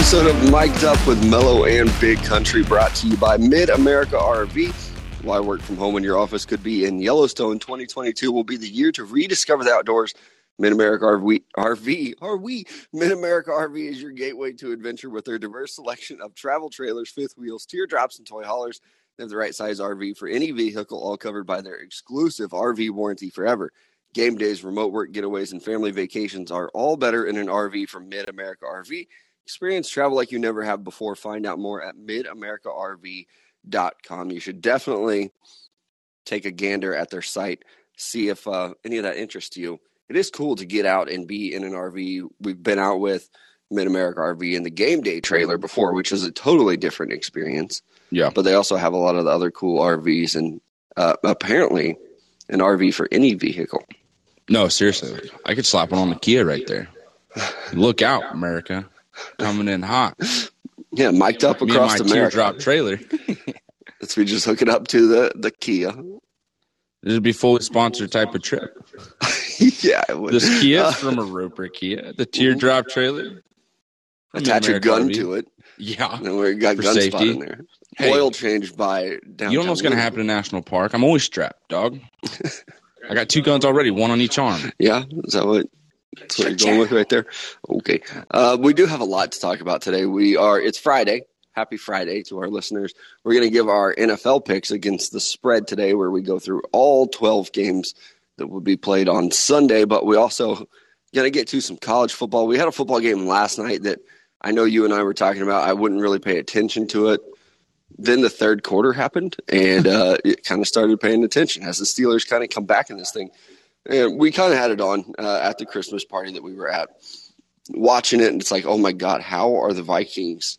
episode of Mic'd Up with Mello and Big Country brought to you by Mid America RV. Why work from home when your office could be in Yellowstone 2022 will be the year to rediscover the outdoors. Mid America RV, RV, are we? Mid America RV is your gateway to adventure with their diverse selection of travel trailers, fifth wheels, teardrops, and toy haulers. They have the right size RV for any vehicle, all covered by their exclusive RV warranty forever. Game days, remote work getaways, and family vacations are all better in an RV from Mid America RV. Experience travel like you never have before. Find out more at midamericarv.com. You should definitely take a gander at their site, see if uh, any of that interests you. It is cool to get out and be in an RV. We've been out with Mid America RV in the game day trailer before, which is a totally different experience. Yeah. But they also have a lot of the other cool RVs and uh, apparently an RV for any vehicle. No, seriously. I could slap one on the Kia right there. Look out, America. Coming in hot. Yeah, mic'd up Me and across my America. teardrop trailer. Let's we just hook it up to the the Kia. This would be fully sponsored type of trip. yeah, it would. This Kia Uh, from a Roper Kia. The teardrop trailer. attach a RV. to it, Yeah. and we got gun spot in there. Hey. Oil change by downtown. You don't know what's going to happen in National Park. I'm always strapped, dog. I got two guns already, one on each arm. Yeah, is that what? That's what you're going with right there. Okay, uh, we do have a lot to talk about today. We are. It's Friday. Happy Friday to our listeners. We're going to give our NFL picks against the spread today, where we go through all 12 games that will be played on Sunday. But we also going to get to some college football. We had a football game last night that I know you and I were talking about. I wouldn't really pay attention to it. Then the third quarter happened, and uh, it kind of started paying attention as the Steelers kind of come back in this thing. And we kind of had it on uh, at the Christmas party that we were at, watching it, and it's like, oh my God, how are the Vikings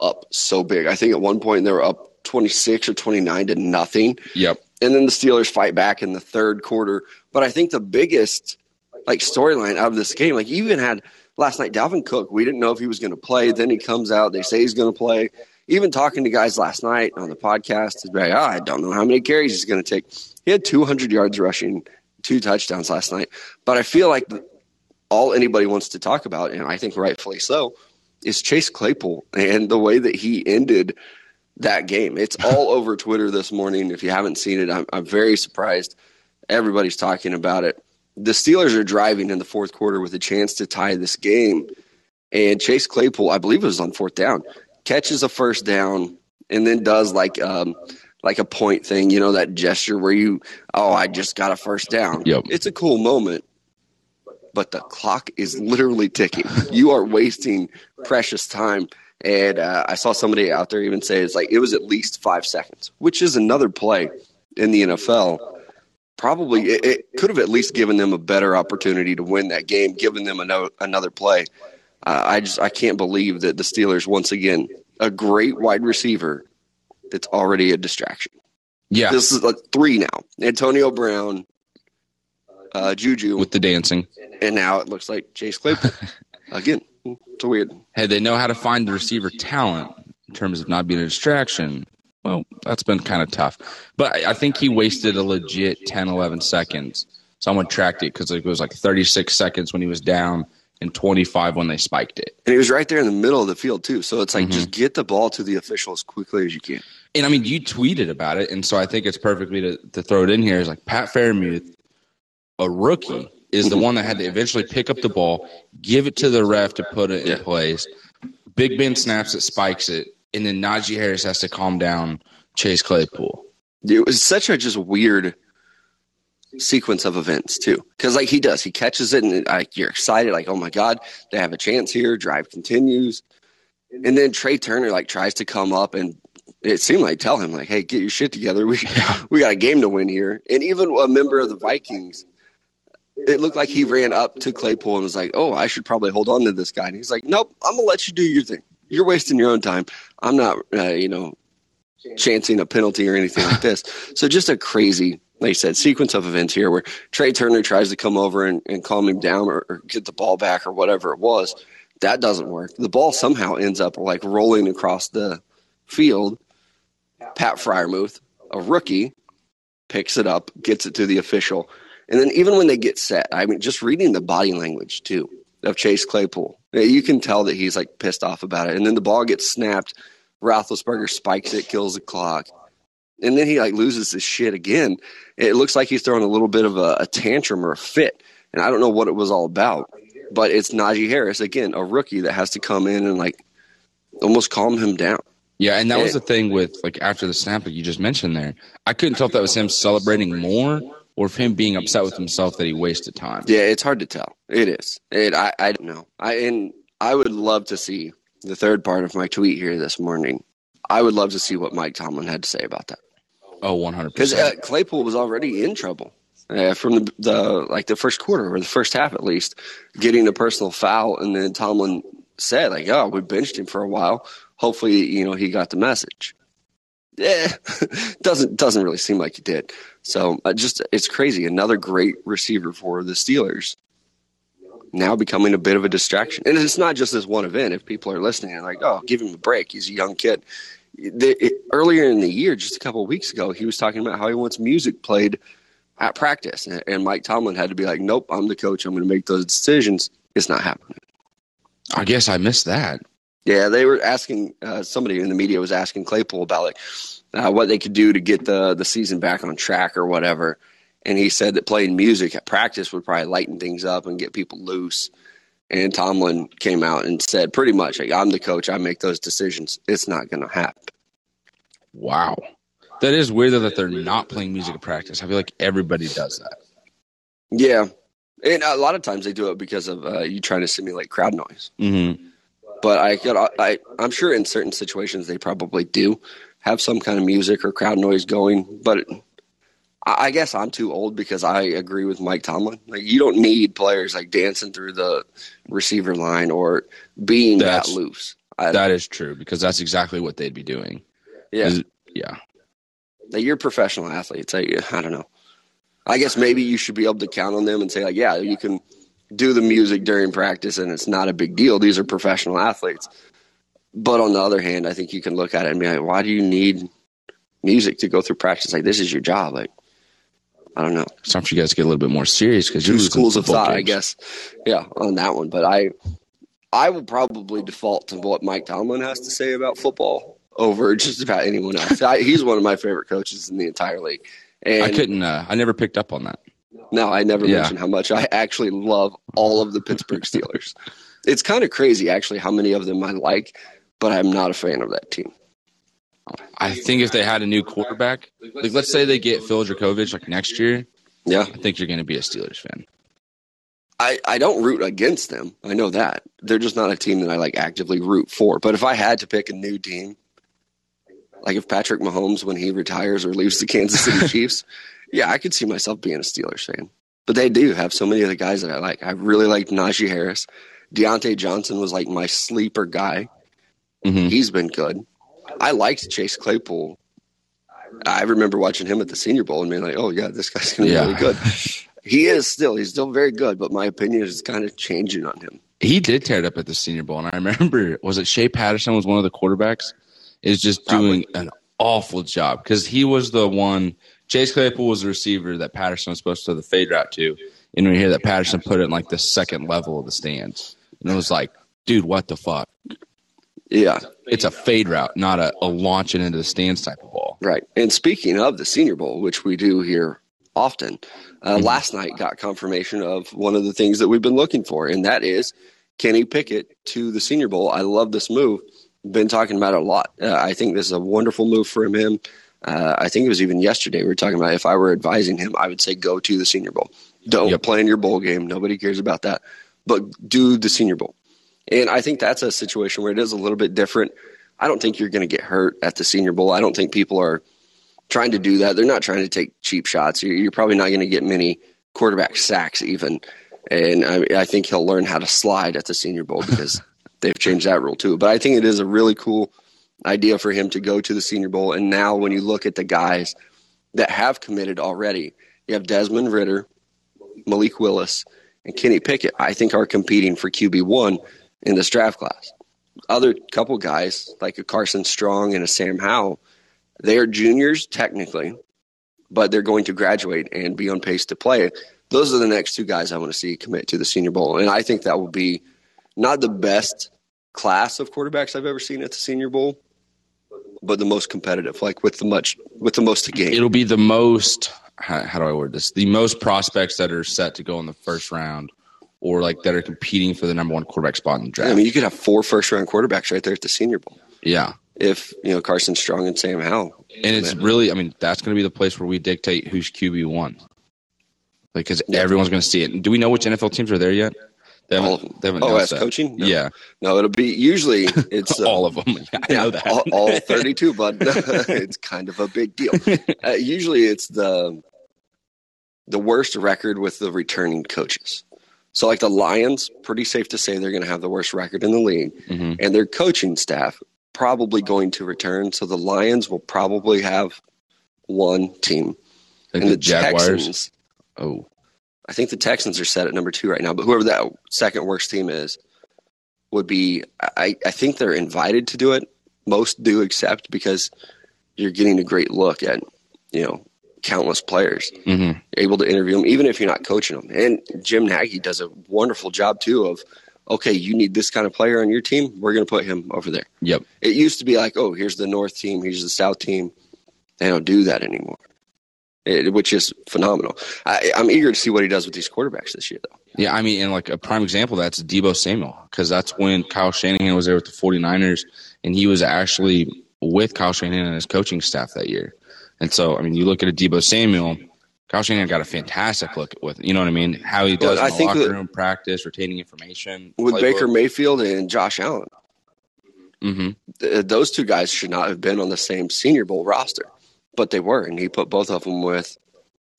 up so big? I think at one point they were up 26 or 29 to nothing. Yep. And then the Steelers fight back in the third quarter. But I think the biggest like storyline out of this game, like you even had last night, Dalvin Cook, we didn't know if he was going to play. Then he comes out, they say he's going to play. Even talking to guys last night on the podcast, like, oh, I don't know how many carries he's going to take. He had 200 yards rushing, two touchdowns last night. But I feel like all anybody wants to talk about, and I think rightfully so, is Chase Claypool and the way that he ended that game. It's all over Twitter this morning. If you haven't seen it, I'm, I'm very surprised. Everybody's talking about it. The Steelers are driving in the fourth quarter with a chance to tie this game. And Chase Claypool, I believe it was on fourth down, catches a first down and then does like um, like a point thing, you know, that gesture where you, oh, I just got a first down. Yep. It's a cool moment, but the clock is literally ticking. You are wasting precious time. And uh, I saw somebody out there even say it's like it was at least five seconds, which is another play in the NFL. Probably it, it could have at least given them a better opportunity to win that game, given them another another play. Uh, I just I can't believe that the Steelers once again a great wide receiver that's already a distraction. Yeah. This is like three now. Antonio Brown, uh, Juju, with the dancing. and now it looks like Chase Claypool again. It's weird. Hey, they know how to find the receiver talent in terms of not being a distraction. Well, that's been kind of tough. But I think he wasted a legit 10, 11 seconds. Someone tracked it because it was like 36 seconds when he was down and 25 when they spiked it. And he was right there in the middle of the field too. So it's like Mhm. just get the ball to the official as quickly as you can. And I mean, you tweeted about it, and so I think it's perfectly to, to throw it in here. Is like Pat Freiermuth, a rookie, is the mm-hmm. one that had to eventually pick up the ball, give it to the ref to put it in Yeah. place. Big Ben snaps it, spikes it, and then Najee Harris has to calm down Chase Claypool. It was such a just weird sequence of events too, because like he does, he catches it and like you're excited, like oh my god, they have a chance here. Drive continues, and then Trai Turner like tries to come up and it seemed like tell him like, hey, get your shit together. We we got a game to win here. And even a member of the Vikings, it looked like he ran up to Claypool and was like, oh, I should probably hold on to this guy. And he's like, nope, I'm gonna let you do your thing. You're wasting your own time. I'm not, uh, you know, chancing a penalty or anything like this. So just a crazy, like I said, sequence of events here where Trai Turner tries to come over and, and calm him down or, or get the ball back or whatever it was. That doesn't work. The ball somehow ends up like rolling across the field. Pat Freiermuth, a rookie, picks it up, gets it to the official. And then even when they get set, I mean, just reading the body language too. of Chase Claypool. Eh, you can tell that he's like pissed off about it. And then the ball gets snapped. Roethlisberger spikes it, kills the clock. And then he like loses his shit again. It looks like he's throwing a little bit of a, a tantrum or a fit. And I don't know what it was all about. But it's Najee Harris, again, a rookie that has to come in and like almost calm him down. Yeah, and that was the thing with like after the snap that you just mentioned there. I couldn't tell if that was him celebrating more or if him being upset with himself that he wasted time. Yeah, it's hard to tell. It is. It I I don't know. I and I would love to see the third part of my tweet here this morning. I would love to see what Mike Tomlin had to say about that. Oh, 100 Because percent. uh, Claypool was already in trouble uh, from the, the like the first quarter or the first half at least, getting a personal foul, and then Tomlin said like, "Oh, we benched him for a while. Hopefully, you know, he got the message." Yeah, doesn't doesn't really seem like he did. So uh, just it's crazy. Another great receiver for the Steelers now becoming a bit of a distraction. And it's not just this one event. If people are listening and like, oh, give him a break. He's a young kid. The, it, earlier in the year, just a couple of weeks ago, he was talking about how he wants music played at practice. And, and Mike Tomlin had to be like, nope, I'm the coach. I'm going to make those decisions. It's not happening. I guess I missed that. Yeah, they were asking uh, somebody in the media was asking Claypool about like uh, what they could do to get the the season back on track or whatever, and he said that playing music at practice would probably lighten things up and get people loose. And Tomlin came out and said pretty much, like, "I'm the coach. I make those decisions. It's not going to happen." Wow. That is weird that they're not playing music at practice. I feel like everybody does that. Yeah, and a lot of times they do it because of uh, you trying to simulate crowd noise. Mm-hmm. But I, could, I, I'm sure in certain situations they probably do have some kind of music or crowd noise going. But I I guess I'm too old because I agree with Mike Tomlin. Like you don't need players like dancing through the receiver line or being That's- that loose. I, That is true because that's exactly what they'd be doing. yeah, Is- Yeah. Like, you're professional athletes. I, I don't know. I guess maybe you should be able to count on them and say like, yeah, you can do the music during practice and it's not a big deal. These are professional athletes. But on the other hand, I think you can look at it and be like, why do you need music to go through practice? Like this is your job. Like I don't know. It's time for you guys to get a little bit more serious because you're schools of thought, I guess. Yeah, on that one. But I I will probably default to what Mike Tomlin has to say about football over just about anyone else. I, he's one of my favorite coaches in the entire league. And I couldn't. Uh, I never picked up on that. No, I never Yeah. mentioned how much I actually love all of the Pittsburgh Steelers. it's kind of crazy, actually, how many of them I like, but I'm not a fan of that team. I think if they had a new quarterback, like let's say they get Phil Dracovic like next year, Yeah, I think you're going to be a Steelers fan. I, I don't root against them. I know that. They're just not a team that I like actively root for. But if I had to pick a new team, like if Patrick Mahomes, when he retires or leaves the Kansas City Chiefs, yeah, I could see myself being a Steelers fan. But they do have so many of the guys that I like. I really liked Najee Harris. Diontae Johnson was like my sleeper guy. hmm He's been good. I liked Chase Claypool. I remember watching him at the Senior Bowl and being like, "Oh yeah, this guy's gonna be Yeah. really good." He is still. He's still very good, but my opinion is kind of changing on him. He did tear it up at the Senior Bowl, and I remember was it Shea Patterson was one of the quarterbacks is just doing an awful job because he was the one. Chase Claypool was the receiver that Patterson was supposed to throw the fade route to, and we hear that Patterson put it in like the second level of the stands, and it was like, dude, what the fuck? Yeah, It's a fade route, not a, a launching into the stands type of ball. right. And speaking of the Senior Bowl, which we do here often, uh, Mhm. last night got confirmation of one of the things that we've been looking for, and that is Kenny Pickett to the Senior Bowl. I love this move. Been talking about it a lot. Uh, I think this is a wonderful move for him. Uh, I think it was even yesterday we were talking about if I were advising him, I would say go to the Senior Bowl. Don't Yep. play in your bowl game. Nobody cares about that. But do the Senior Bowl. And I think that's a situation where it is a little bit different. I don't think you're going to get hurt at the Senior Bowl. I don't think people are trying to do that. They're not trying to take cheap shots. You're, you're probably not going to get many quarterback sacks even. And I, I think he'll learn how to slide at the Senior Bowl because they've changed that rule too. But I think it is a really cool idea for him to go to the Senior Bowl. And now when you look at the guys that have committed already, you have Desmond Ridder, Malik Willis, and Kenny Pickett. I think are competing for QB one in this draft class. Other couple guys like a Carson Strong and a Sam Howell, they are juniors technically, but they're going to graduate and be on pace to play. those are the next two guys I want to see commit to the Senior Bowl, and I think that will be not the best class of quarterbacks I've ever seen at the Senior Bowl, but the most competitive, like with the much with the most to gain. It'll be the most. How, how do I word this? The most prospects that are set to go in the first round, or like that are competing for the number one quarterback spot in the draft. I mean, you could have four first round quarterbacks right there at the Senior Bowl yeah, if you know Carson Strong and Sam Howell. and it's really. I mean, that's going to be the place where we dictate who's QB one. Like, because Yeah. everyone's going to see it. Do we know which NFL teams are there yet? They haven't. They haven't Oh, as coaching? No. Yeah, No, it'll be usually it's uh, all of them. I know that. all, all 32, but it's kind of a big deal. Uh, usually, it's the the worst record with the returning coaches. So, like the Lions, pretty safe to say they're going to have the worst record in the league, hmm and their coaching staff probably going to return. So the Lions will probably have one team, Like and the the Jaguars. Texans. Oh, I think the Texans are set at number two right now, but whoever that second worst team is would be. I, I think they're invited to do it. Most do accept because you're getting a great look at you know countless players, hmm able to interview them, even if you're not coaching them. And Jim Nagy does a wonderful job too of. Okay, you need this kind of player on your team. We're going to put him over there. Yep. It used to be like, oh, here's the North team, here's the South team. They don't do that anymore, it, which is phenomenal. I, I'm eager to see what he does with these quarterbacks this year, though. Yeah, I mean, and like a prime example, that's Deebo Samuel, because that's when Kyle Shanahan was there with the 49ers, and he was actually with Kyle Shanahan and his coaching staff that year. And so, I mean, you look at a Deebo Samuel, Kyle Shanahan got a fantastic look with, you know what I mean? How he does Well, I think locker that- room, practice, retaining information. With Baker Mayfield and Josh Allen, hmm th- those two guys should not have been on the same Senior Bowl roster, but they were, and he put both of them with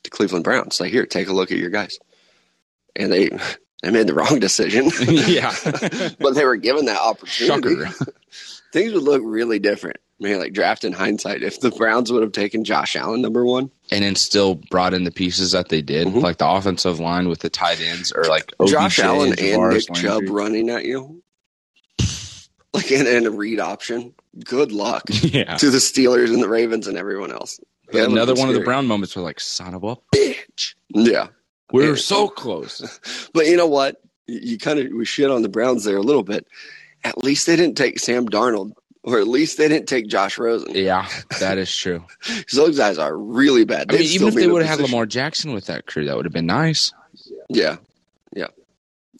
the Cleveland Browns. Like, here, take a look at your guys, and they they made the wrong decision. yeah. but they were given that opportunity. Shocker. Things would look really different. I mean, like draft in hindsight, if the Browns would have taken Josh Allen number one, And then still brought in the pieces that they did, Mhm. like the offensive line with the tight ends, or like Josh OBJ, Allen and Jarvis Nick Chubb running at you, like in, in a read option. Good luck Yeah. to the Steelers and the Ravens and everyone else. That another one of the. Brown moments were like, son of a bitch. Yeah, We were Yeah. so close. but you know what? You, you kind of we shit on the Browns there a little bit. At least they didn't take Sam Darnold, or at least they didn't take Josh Rosen. Yeah, that is true. those guys are really bad. I mean, even if they would have had Lamar Jackson with that crew, that would have been nice. Yeah, yeah.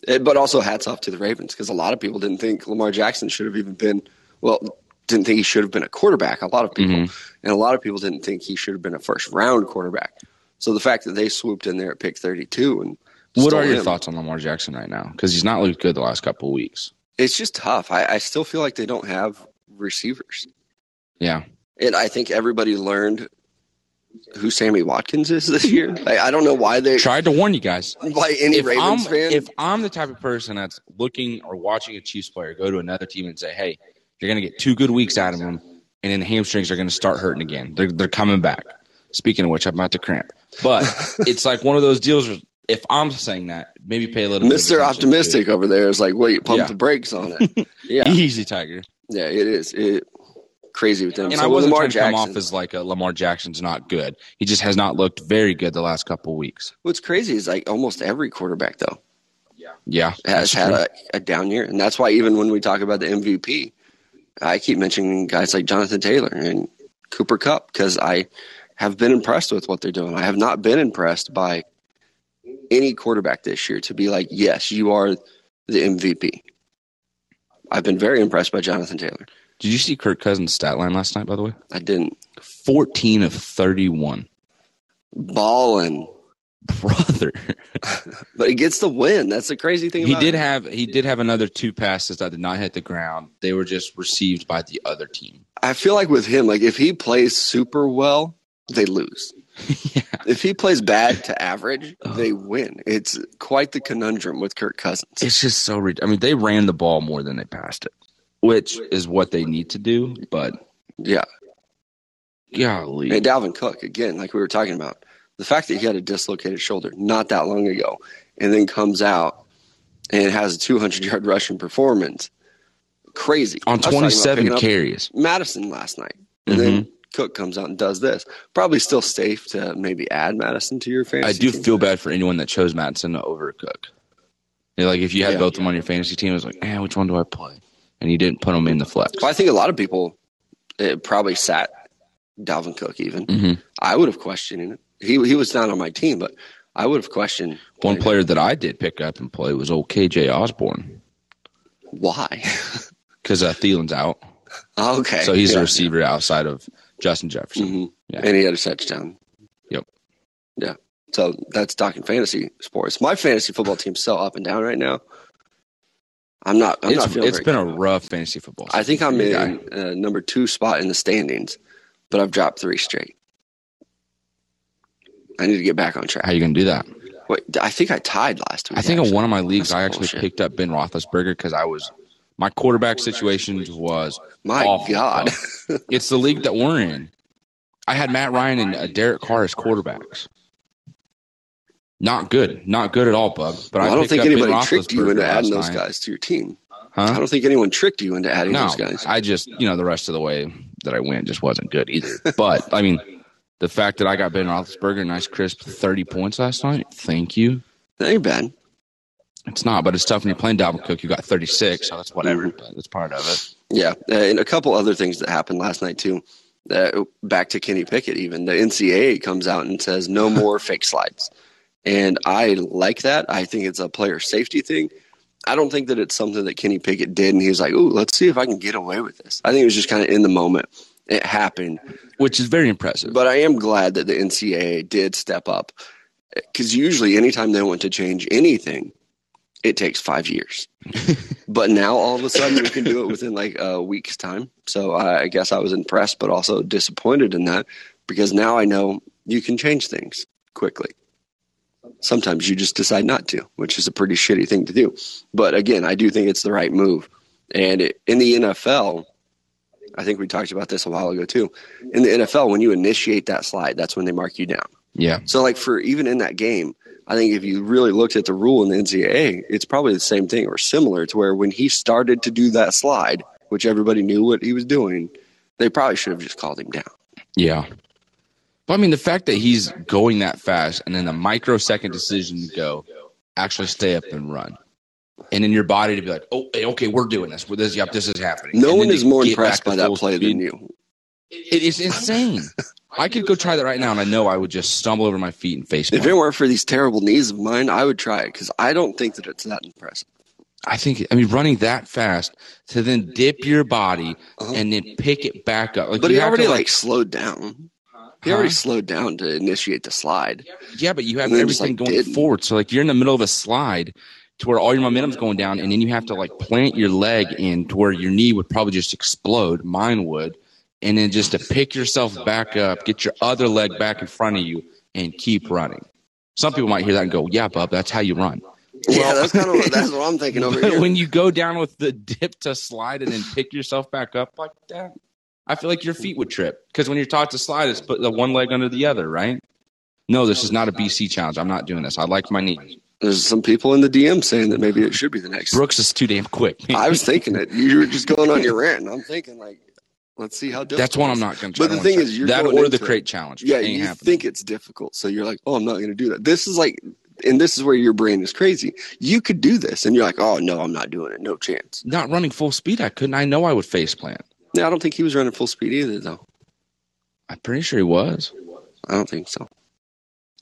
Eh, But also hats off to the Ravens because a lot of people didn't think Lamar Jackson should have even been well, didn't think he should have been a quarterback. A lot of people, Mhm. and a lot of people didn't think he should have been a first round quarterback. So the fact that they swooped in there at pick thirty two and What are your him, thoughts on Lamar Jackson right now? Because he's not looked good the last couple of weeks. It's just tough. I, I still feel like they don't have receivers, Yeah, and I think everybody learned who Sammy Watkins is this year. Like, I don't know why they tried to warn you guys. why any If I'm Ravens fan. if I'm the type of person that's looking or watching a Chiefs player go to another team and say, "Hey, you're going to get two good weeks out of him, and then the hamstrings are going to start hurting again. They're they're coming back." Speaking of which, I'm about to cramp. But it's like one of those deals. Where if I'm saying that, maybe pay a little. Mr. attention Optimistic over there is like, wait, pump Yeah. the brakes on it. Yeah, Easy, Tiger. yeah, it is. It crazy with them. And so I wasn't Lamar trying to Jackson, come off as like a Lamar Jackson's not good. He just has not looked very good the last couple of weeks. what's crazy is like almost every quarterback though Yeah, Yeah. has had a, a down year, and that's why even when we talk about the MVP, I keep mentioning guys like Jonathan Taylor and Cooper Kupp because I have been impressed with what they're doing. I have not been impressed by any quarterback this year to be like, yes, you are the MVP. I've been very impressed by Jonathan Taylor. Did you see Kirk Cousins' stat line last night? By the way, I didn't fourteen of thirty-one. balling, Brother, but he gets the win. That's the crazy thing. he about did it. have he did have another two passes that did not hit the ground. They were just received by the other team. I feel like with him, like if he plays super well, they lose. yeah, If he plays bad to average, oh. they win. It's quite the conundrum with Kirk Cousins. it's just so. rid- I mean, they ran the ball more than they passed it, which is what they need to do. But Yeah. golly, And Dalvin Cook, again, like we were talking about, the fact that he had a dislocated shoulder not that long ago and then comes out and has a 200 yard rushing performance, crazy. on I was talking twenty-seven carries. Mattison last night and Mm-hmm. then Cook comes out and does this. Probably still safe to maybe add Mattison to your fantasy. I do team. feel bad for anyone that chose Mattison over Cook. You know, like if you had Yeah. both of them on your fantasy team, it was like, eh, which one do I play? And you didn't put them in the flex. Well, I think a lot of people it probably sat Dalvin Cook. Even Mhm. I would have questioned it. He he was not on my team, but I would have questioned One player that I did pick up and play was old KJ Osborn why. because uh, Thielen's out, okay, so he's Yeah. a receiver outside of Justin Jefferson. Mhm. Yeah. and he had a touchdown. Yep. Yeah. So that's talking fantasy sports. My fantasy football team's so up and down right now. I'm not. I'm It's, not it's been a rough fantasy football. I think I'm in uh, number two spot in the standings, but I've dropped three straight. I need to get back on track. How are you gonna do that? Wait, I think I tied last week. I think in one of my leagues, That's I actually bullshit. picked up Ben Roethlisberger because I was my quarterback situation was My awful, God. it's the league that we're in. I had Matt Ryan and uh, Derek Carr as quarterbacks. Not good, not good at all, bub. But Well, I, I, don't think anybody tricked you into adding those night. guys to your team. I don't think anyone tricked you into adding No, those guys. I just you know the rest of the way that I went just wasn't good either. But I mean, the fact that I got Ben Roethlisberger, nice crisp thirty points last night. Thank you. That ain't bad. It's not, but it's tough when you're playing Dalvin Cook. You got 36, so that's whatever. Mm-hmm. But that's part of it. Yeah, uh, and a couple other things that happened last night too. Uh, back to Kenny Pickett, even the NCAA comes out and says no more fake slides, and I like that. I think it's a player safety thing. I don't think that it's something that Kenny Pickett did, and he was like, "Ooh, let's see if I can get away with this." I think it was just kind of in the moment. It happened, Which is very impressive. but I am glad that the NCAA did step up because usually, anytime they want to change anything, it takes five years. but now all of a sudden, we can do it within like a week's time. So I I guess I was impressed, but also disappointed in that because now I know you can change things quickly. Sometimes you just decide not to, which is a pretty shitty thing to do. But again, I do think it's the right move. And it, in the NFL, I think we talked about this a while ago too. In the NFL, when you initiate that slide, that's when they mark you down. yeah. So, like for even in that game, I think if you really looked at the rule in the NCAA, it's probably the same thing or similar to where when he started to do that slide, which everybody knew what he was doing, they probably should have just called him down. Yeah. But I mean, the fact that he's going that fast and then the microsecond decision to go, actually stay up and run. And in your body to be like, oh, okay, we're doing this. This, yep, this is happening. No one is more impressed by that play speed. than you. It is insane. I could go try that right now, and I know I would just stumble over my feet and face. If it weren't for these terrible knees of mine, I would try it because I don't think that it's that impressive. I think, I mean, running that fast to then dip your body Uh-huh. and then pick it back up. Like But you he already to, like slowed down. He Huh? already slowed down to initiate the slide. Yeah, but you have And then just, everything like, going didn't. forward. So like you're in the middle of a slide to where all your momentum's going down, and then you have to like plant your leg in to where your knee would probably just explode. Mine would, and then just to pick yourself back up, get your other leg back in front of you, and keep running. Some people might hear that and go, "Yeah, bub, that's how you run." yeah, that's kind of that's what I'm thinking over But here. when you go down with the dip to slide and then pick yourself back up like that, I feel like your feet would trip because when you're taught to slide, it's put the one leg under the other, right? No, this is not a BC challenge. I'm not doing this. I like my knees. There's some people in the DM saying that maybe it should be the next. Brooks is too damn quick. I was thinking it. You were just going on your rant, and I'm thinking like, let's see how difficult. That's one I'm not going to try. But the thing is, you're that going or the into it. crate challenge. Yeah, Ain't you happening. think it's difficult, so you're like, oh, I'm not going to do that. This is like, and this is where your brain is crazy. You could do this, and you're like, oh no, I'm not doing it. No chance. not running full speed. I couldn't. I know I would face plant. Yeah, I don't think he was running full speed either, though. I'm pretty sure he was. I don't think so.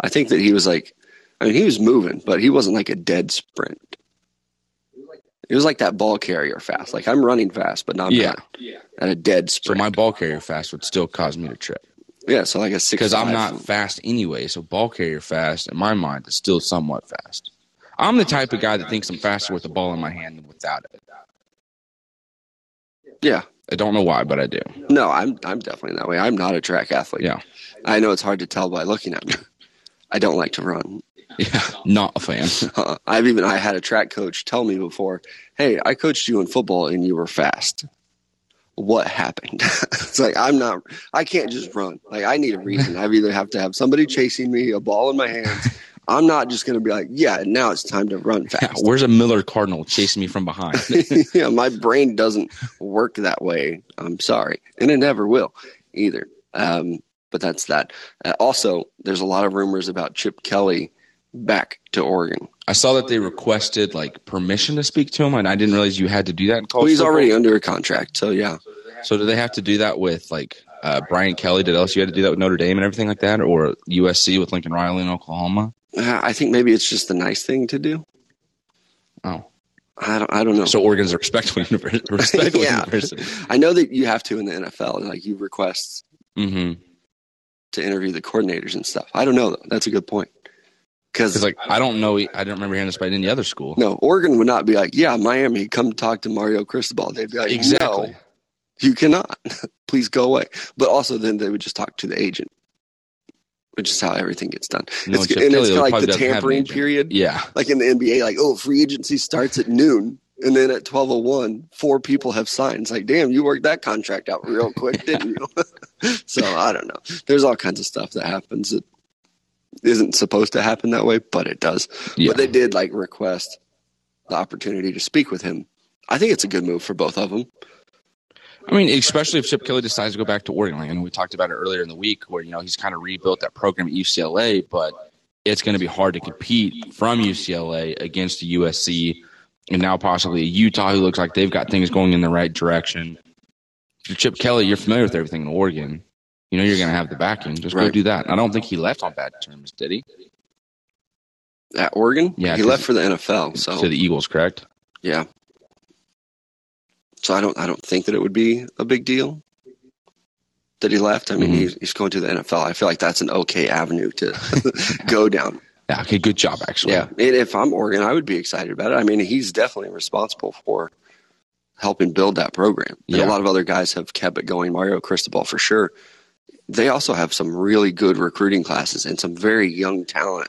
I think that he was like, I mean, he was moving, but he wasn't like a dead sprint. It was like that ball carrier fast. Like I'm running fast, but not Yeah. at a dead So sprint. my ball carrier fast would still cause me to trip yeah, so like a six. because I'm not fast anyway. So ball carrier fast in my mind is still somewhat fast. I'm the type of guy that thinks I'm faster with the ball in my hand than without it. Yeah, I don't know why, but I do. no, I'm I'm definitely that way. I'm not a track athlete. Yeah. I know it's hard to tell by looking at me. I don't like to run. Yeah, not a fan. Uh, I've even I had a track coach tell me before, "Hey, I coached you in football and you were fast. What happened?" it's like I'm not. I can't just run. Like I need a reason. I either have to have somebody chasing me, a ball in my hands. I'm not just going to be like, "Yeah, now it's time to run fast." Where's a Miller Cardinal chasing me from behind? yeah, my brain doesn't work that way. I'm sorry, and it never will either. Um, but that's that. Uh, also, there's a lot of rumors about Chip Kelly back to Oregon. I saw that they requested like permission to speak to him, and I didn't realize you had to do that in college. Well, he's football. already under a contract, so yeah. So do they have to do that with like uh, Brian Kelly? Did LSU had to do that with Notre Dame and everything like that, or USC with Lincoln Riley in Oklahoma? Uh, I think maybe it's just a nice thing to do. Oh, I don't. I don't know. so Oregon's a respectable university. Respectable Yeah. university. I know that you have to in the NFL. Like you request hmm to interview the coordinators and stuff. I don't know though. That's a good point. Because Because like I don't know, I don't remember hearing this by any other school. no, Oregon would not be like, yeah, Miami, come talk to Mario Cristobal. They'd be like, Exactly. no, you cannot. Please go away. But also, then they would just talk to the agent, which is how everything gets done. No, it's, and it's like the doesn't have an tampering period, Yeah, like in the NBA, like oh, free agency starts at noon. And then at twelve oh one, four people have signed. It's like, damn, you worked that contract out real quick, didn't you? so I don't know. There's all kinds of stuff that happens that isn't supposed to happen that way, but it does. yeah. But they did like request the opportunity to speak with him. I think it's a good move for both of them. I mean, especially if Chip Kelly decides to go back to Oregon. Like, I know we talked about it earlier in the week, where you know he's kind of rebuilt that program at UCLA, but it's going to be hard to compete from UCLA against the USC and now possibly Utah, who looks like they've got things going in the right direction. If Chip Kelly, you're familiar with everything in Oregon. You know you're going to have the backing. Just go do that. I don't think he left on bad terms, did he? At Oregon, Yeah, He left for the NFL. So to the Eagles, correct? yeah, so I don't, I don't think that it would be a big deal that he left. I mean, Mhm. he's, he's going to the NFL. I feel like that's an okay avenue to go down. Yeah. Okay. Good job, actually. Yeah, and if I'm Oregon, I would be excited about it. I mean, he's definitely responsible for helping build that program. And Yeah. a lot of other guys have kept it going. Mario Cristobal for sure. They also have some really good recruiting classes and some very young talent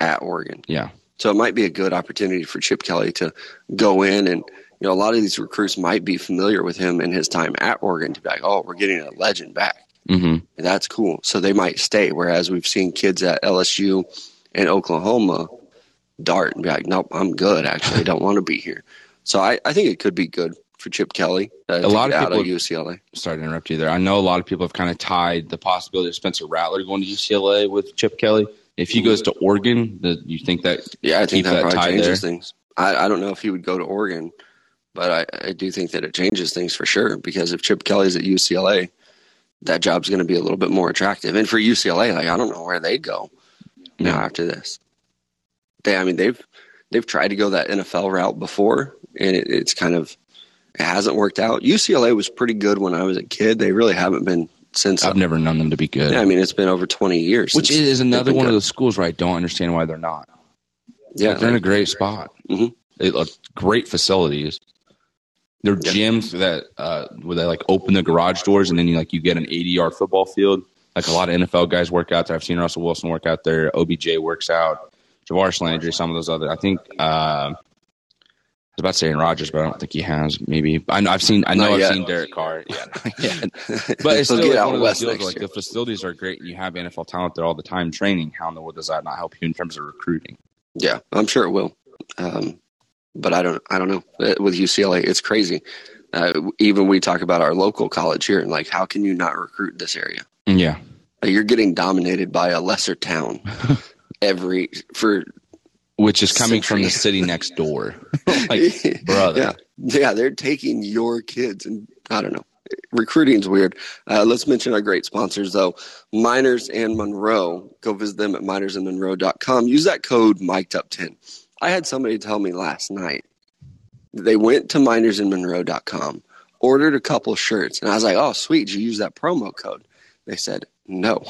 at Oregon. Yeah. So it might be a good opportunity for Chip Kelly to go in and you know a lot of these recruits might be familiar with him and his time at Oregon to be like, oh, we're getting a legend back. hmm And that's cool. So they might stay. Whereas we've seen kids at LSU and Oklahoma dart and be like, nope, I'm good. Actually, I don't want to be here. So I, I think it could be good for Chip Kelly. Uh, A lot of out of people- UCLA. sorry to interrupt you there. I know a lot of people have kind of tied the possibility of Spencer Rattler going to UCLA with Chip Kelly. If he goes to Oregon, the, you think that Yeah, I think that, that probably changes there. things. I, I don't know if he would go to Oregon, but I, I do think that it changes things for sure. Because if Chip Kelly's at UCLA, that job's going to be a little bit more attractive. And for UCLA, like I don't know where they'd go now after this. They, I mean, they've they've tried to go that NFL route before, and it, it's kind of it hasn't worked out. UCLA was pretty good when I was a kid. They really haven't been since. I've never known them to be good. yeah, I mean, it's been over twenty years. Which is another one of good. those schools where I don't understand why they're not. yeah, they're in a great spot. Mm-hmm. They look great facilities. They're Yeah. gyms that uh, where they like open the garage doors and then you like you get an 80 yard football field. Like a lot of NFL guys work out there. I've seen Russell Wilson work out there. OBJ works out. Jarvis Landry, some of those other. I think uh, I was about saying Rodgers, but I don't think he has. Maybe I know I've seen. I know Not I've yet. seen Derek Carr. Yeah, yet. But it's He'll still like one of those deals like year. the facilities are great and you have NFL talent there all the time training. How in the world does that not help you in terms of recruiting? Yeah, I'm sure it will. Um, but I don't. I don't know. Uh, With UCLA, it's crazy. Uh, even we talk about our local college here, and like, how can you not recruit this area? Yeah. Like, you're getting dominated by a lesser town every for Which is coming from the city next door. like, brother. Yeah, yeah, they're taking your kids, and I don't know. Recruiting's weird. Uh, let's mention our great sponsors, though. Miners and Monroe. Go visit them at minersandmonroe.com. Use that code mic'd up 10 I had somebody tell me last night they went to minersandmonroe.com, ordered a couple shirts, and I was like, oh, sweet. Did you use that promo code? They said, no.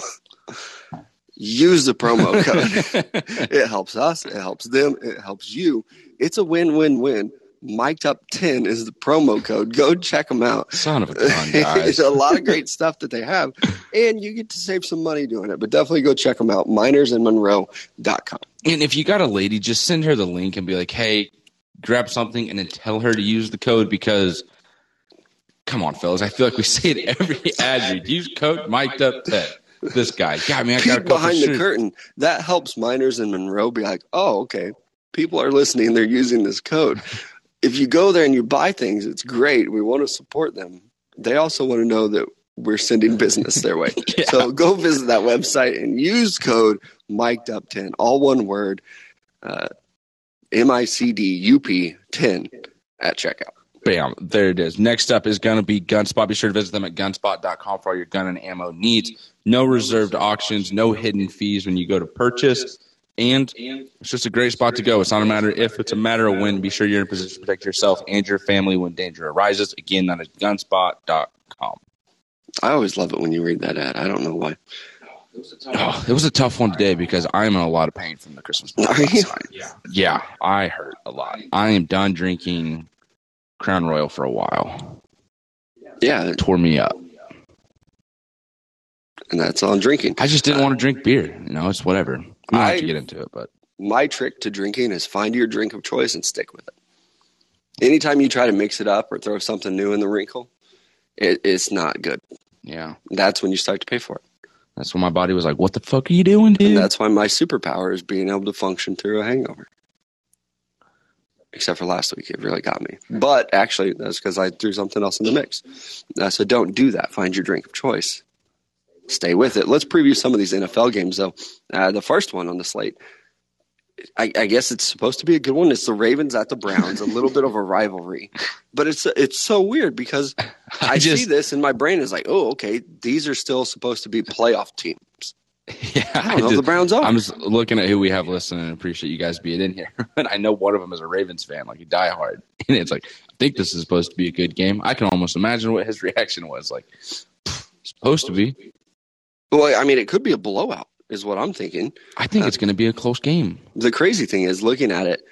use the promo code. it helps us, it helps them, it helps you. It's a win win win. Mic'd up 10 is the promo code. Go check them out. Son of a gun, There's a lot of great stuff that they have, and you get to save some money doing it. But definitely go check them out. Minersandmonroe.com. and if you got a lady, just send her the link and be like, hey, grab something and then tell her to use the code because come on, fellas. I feel like we say it every ad read. Use code mic'd up 10. This guy. God, man, I got behind the curtain. That helps Miners and Monroe be like, oh, okay. People are listening. They're using this code. If you go there and you buy things, it's great. We want to support them. They also want to know that we're sending business their way. So go visit that website and use code mic'd up 10, all one word, uh, M I C D U P 10 at checkout. Bam, there it is. Next up is going to be Gunspot. Be sure to visit them at gunspot.com for all your gun and ammo needs. No reserved auctions, no hidden fees when you go to purchase. And it's just a great spot to go. It's not a matter if, it's a matter of when. Be sure you're in a position to protect yourself and your family when danger arises. Again, that is gunspot.com. I always love it when you read that ad. I don't know why. Oh, it was a tough one today because I'm in a lot of pain from the Christmas party Are you? Yeah. Yeah, I hurt a lot. I am done drinking Crown Royal for a while. Yeah, It tore me up. and that's all I'm drinking. I just didn't want to drink beer. You know, it's whatever. We don't have to get into it, but My trick to drinking is find your drink of choice and stick with it. Anytime you try to mix it up or throw something new in the wrinkle, it, it's not good. yeah. That's when you start to pay for it. That's when my body was like, "What the fuck are you doing, And dude?" that's why my superpower is being able to function through a hangover. Except for last week, it really got me. But actually, that's because I threw something else in the mix. Uh, so don't do that. Find your drink of choice. Stay with it. Let's preview some of these NFL games, though. Uh, the first one on the slate, I, I guess it's supposed to be a good one. It's the Ravens at the Browns, a little bit of a rivalry, but it's it's so weird because I, just- see this and my brain is like, oh, okay, these are still supposed to be playoff teams. yeah, I don't know. if the Browns are. I'm just looking at who we have listening and appreciate you guys being in here. and I know one of them is a Ravens fan, like a diehard. And it's like, I think this is supposed to be a good game. I can almost imagine what his reaction was. Like, supposed to be. Well, I mean, it could be a blowout, is what I'm thinking. I think it's um, going to be a close game. The crazy thing is, looking at it,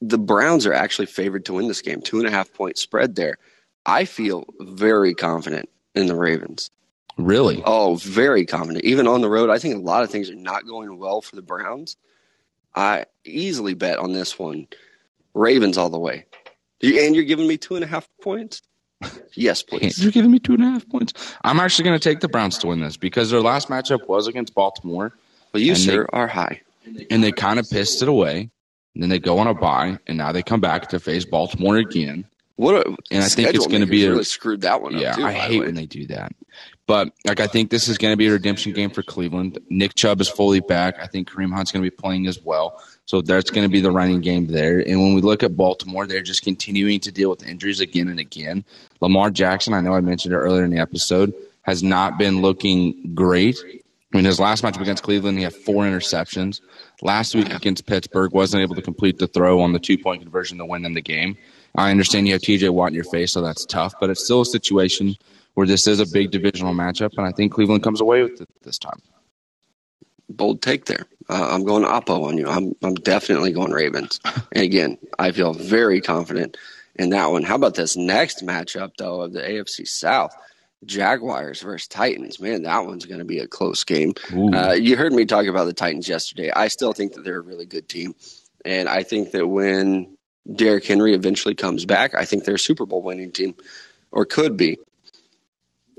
the Browns are actually favored to win this game, two and a half point spread there. I feel very confident in the Ravens. Really? Oh, very confident. Even on the road, I think a lot of things are not going well for the Browns. I easily bet on this one, Ravens all the way. And you're giving me two and a half points? Yes, please. You're giving me two and a half points. I'm actually going to take the Browns to win this because their last matchup was against Baltimore, Well, you, sir, are high. and they kind of pissed it away. And then they go on a bye, and now they come back to face Baltimore again. What a, And I think it's schedule gonna be a- really screwed that one up. Yeah, too, I hate way. when they do that. But like, I think this is going to be a redemption game for Cleveland. Nick Chubb is fully back. I think Kareem Hunt's going to be playing as well. So that's going to be the running game there. And when we look at Baltimore, they're just continuing to deal with injuries again and again. Lamar Jackson, I know I mentioned it earlier in the episode, has not been looking great. I mean, his last matchup against Cleveland, he had four interceptions. Last week against Pittsburgh, wasn't able to complete the throw on the two point conversion to win them the game. I understand you have TJ Watt in your face, so that's tough, but it's still a situation where this is a big divisional matchup, and I think Cleveland comes away with it this time. Bold take there. Uh, I'm going Oppo on you. I'm I'm definitely going Ravens. And again, I feel very confident in that one. How about this next matchup though of the AFC South? Jaguars versus Titans. Man, that one's going to be a close game. Uh, you heard me talk about the Titans yesterday. I still think that they're a really good team, and I think that when Derrick Henry eventually comes back, I think they're a Super Bowl winning team, or could be.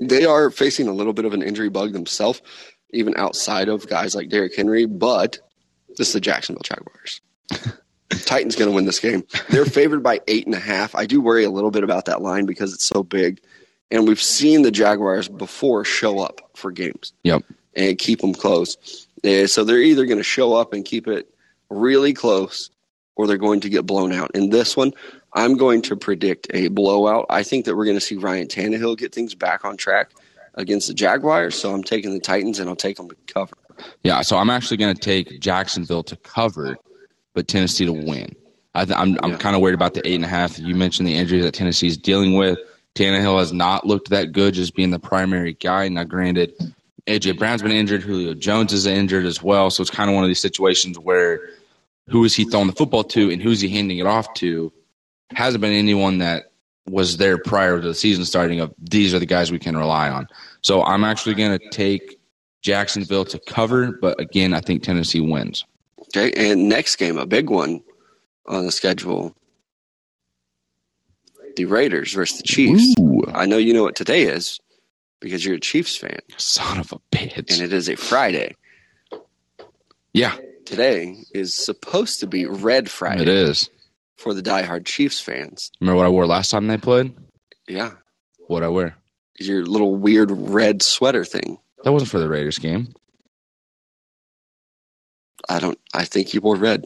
They are facing a little bit of an injury bug themselves, even outside of guys like Derrick Henry. But this is the Jacksonville Jaguars. Titans going to win this game. They're favored by eight and a half. I do worry a little bit about that line because it's so big, and we've seen the Jaguars before show up for games Yep. and keep them close. Uh, so they're either going to show up and keep it really close or they're going to get blown out. In this one, I'm going to predict a blowout. I think that we're going to see Ryan Tannehill get things back on track against the Jaguars. So I'm taking the Titans and I'll take them to cover. Yeah, so I'm actually going to take Jacksonville to cover, but Tennessee to win. I th- I'm I'm Yeah. kind of worried about the eight and a half. You mentioned the injuries that Tennessee is dealing with. Tannehill has not looked that good, just being the primary guy. Now, granted, AJ Brown's been injured. Julio Jones is injured as well. So it's kind of one of these situations where who is he throwing the football to and who's he handing it off to? Hasn't been anyone that was there prior to the season starting. Of these are the guys we can rely on. So I'm actually going to take Jacksonville to cover, but again, I think Tennessee wins. Okay. And next game, a big one on the schedule the Raiders versus the Chiefs. Ooh, I know you know what today is because you're a Chiefs fan son of a bitch. and it is a Friday. yeah, Today is supposed to be Red Friday it is. For the diehard Chiefs fans. Remember what I wore last time they played? Yeah. What I wear? your little weird red sweater thing. That wasn't for the Raiders game. I don't. I think you wore red.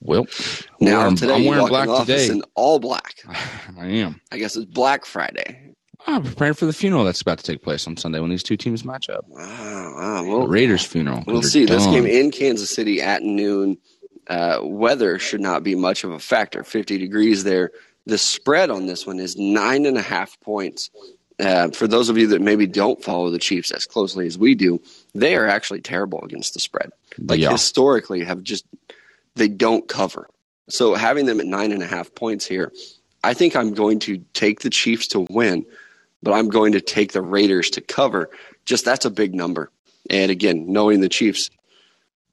Well, Now I'm, today I'm wearing black today. in all black. I am. I guess it's Black Friday. I'm preparing for the funeral that's about to take place on Sunday when these two teams match up. Wow, wow. Well, Raiders funeral. we'll see. This game in Kansas City at noon. Uh, weather should not be much of a factor. 50 degrees there. The spread on this one is nine and a half points. Uh, for those of you that maybe don't follow the Chiefs as closely as we do, they are actually terrible against the spread. Like Yeah. historically, have just they don't cover. So having them at nine and a half points here, I think I'm going to take the Chiefs to win, but I'm going to take the Raiders to cover. Just that's a big number. And again, knowing the Chiefs,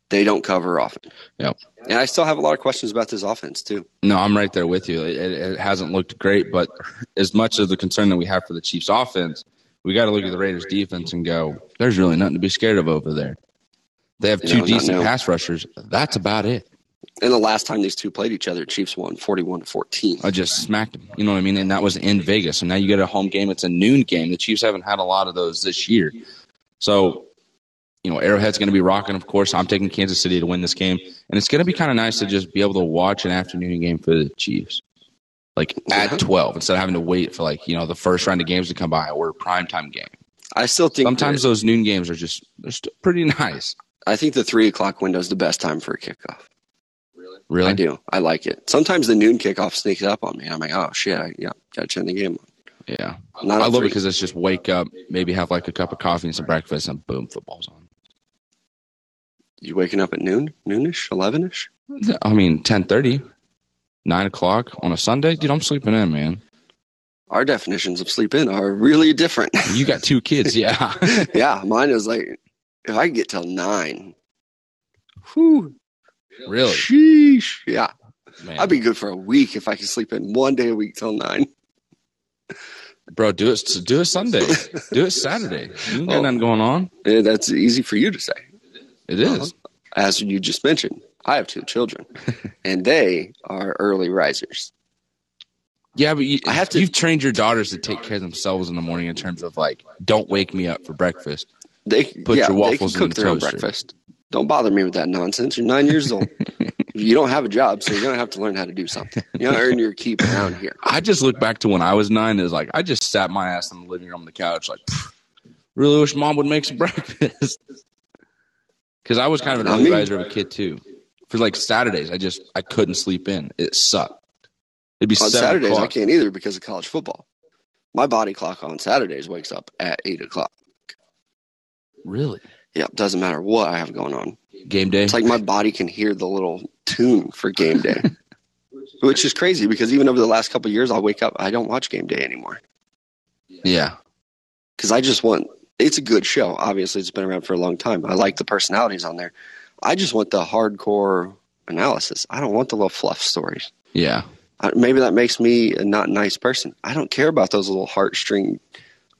they don't cover often. Yep. And I still have a lot of questions about this offense too. No, I'm right there with you. It, it, hasn't looked great, but as much of the concern that we have for the Chiefs offense, we got to look at the Raiders defense and go, there's really nothing to be scared of over there. They have two not decent pass rushers. That's about it. And the last time these two played each other, Chiefs won 41 to 14. I just smacked them. You know what I mean? And that was in Vegas. So now you get a home game. It's a noon game. The Chiefs haven't had a lot of those this year. So, you know, Arrowhead's going to be rocking, of course. I'm taking Kansas City to win this game. And it's going to be kind of nice to just be able to watch an afternoon game for the Chiefs. Like at uh-huh. 12 instead of having to wait for like, you know, the first round of games to come by or a primetime game. I still think Sometimes that- those noon games are just they're still pretty nice. I think the three o'clock window is the best time for a kickoff. Really? Really? I do. I like it. Sometimes the noon kickoff sneaks up on me. I'm like, oh shit, I yeah, gotta turn the game on. Yeah. Not I love three. it because it's just wake up, maybe have like a cup of coffee and some breakfast, and boom, football's on. You waking up at noon, noonish, elevenish. I mean, ten thirty, nine o'clock on a Sunday, dude. I'm sleeping in, man. Our definitions of sleep in are really different. You got two kids, yeah. yeah, mine is like if I get till nine. Whew. really, Sheesh. Yeah. man. I'd be good for a week if I could sleep in one day a week till nine. bro. Do it. Do it Sunday. do it Saturday. You ain't got Oh. nothing going on. Eh, That's easy for you to say. It is. Uh-huh. As you just mentioned, I have two children, and they are early risers. Yeah, but you, I have to- You've trained your daughters to take care of themselves in the morning in terms of like, don't wake me up for breakfast. They Put yeah, your waffles they can in cook the their own toaster. breakfast. Don't bother me with that nonsense. You're nine years old. you don't have a job, so you're gonna have to learn how to do something. You gotta earn your keep around here. I just look back to when I was nine. Is like I just sat my ass in the living room on the couch, like, really wish mom would make some breakfast. Because I was kind of an me. riser of a kid too. For like Saturdays, I just I couldn't sleep in. It sucked. It'd be On Saturdays, I can't either because of college football. My body clock on Saturdays wakes up at eight o'clock. Really? Yeah, doesn't matter what I have going on. Game day. It's like my body can hear the little tune for game day, which is crazy because even over the last couple of years, I'll wake up. I don't watch game day anymore yeah. because I just want. It's a good show. Obviously, it's been around for a long time. I like the personalities on there. I just want the hardcore analysis. I don't want the little fluff stories. Yeah. I, maybe that makes me a not nice person. I don't care about those little heartstring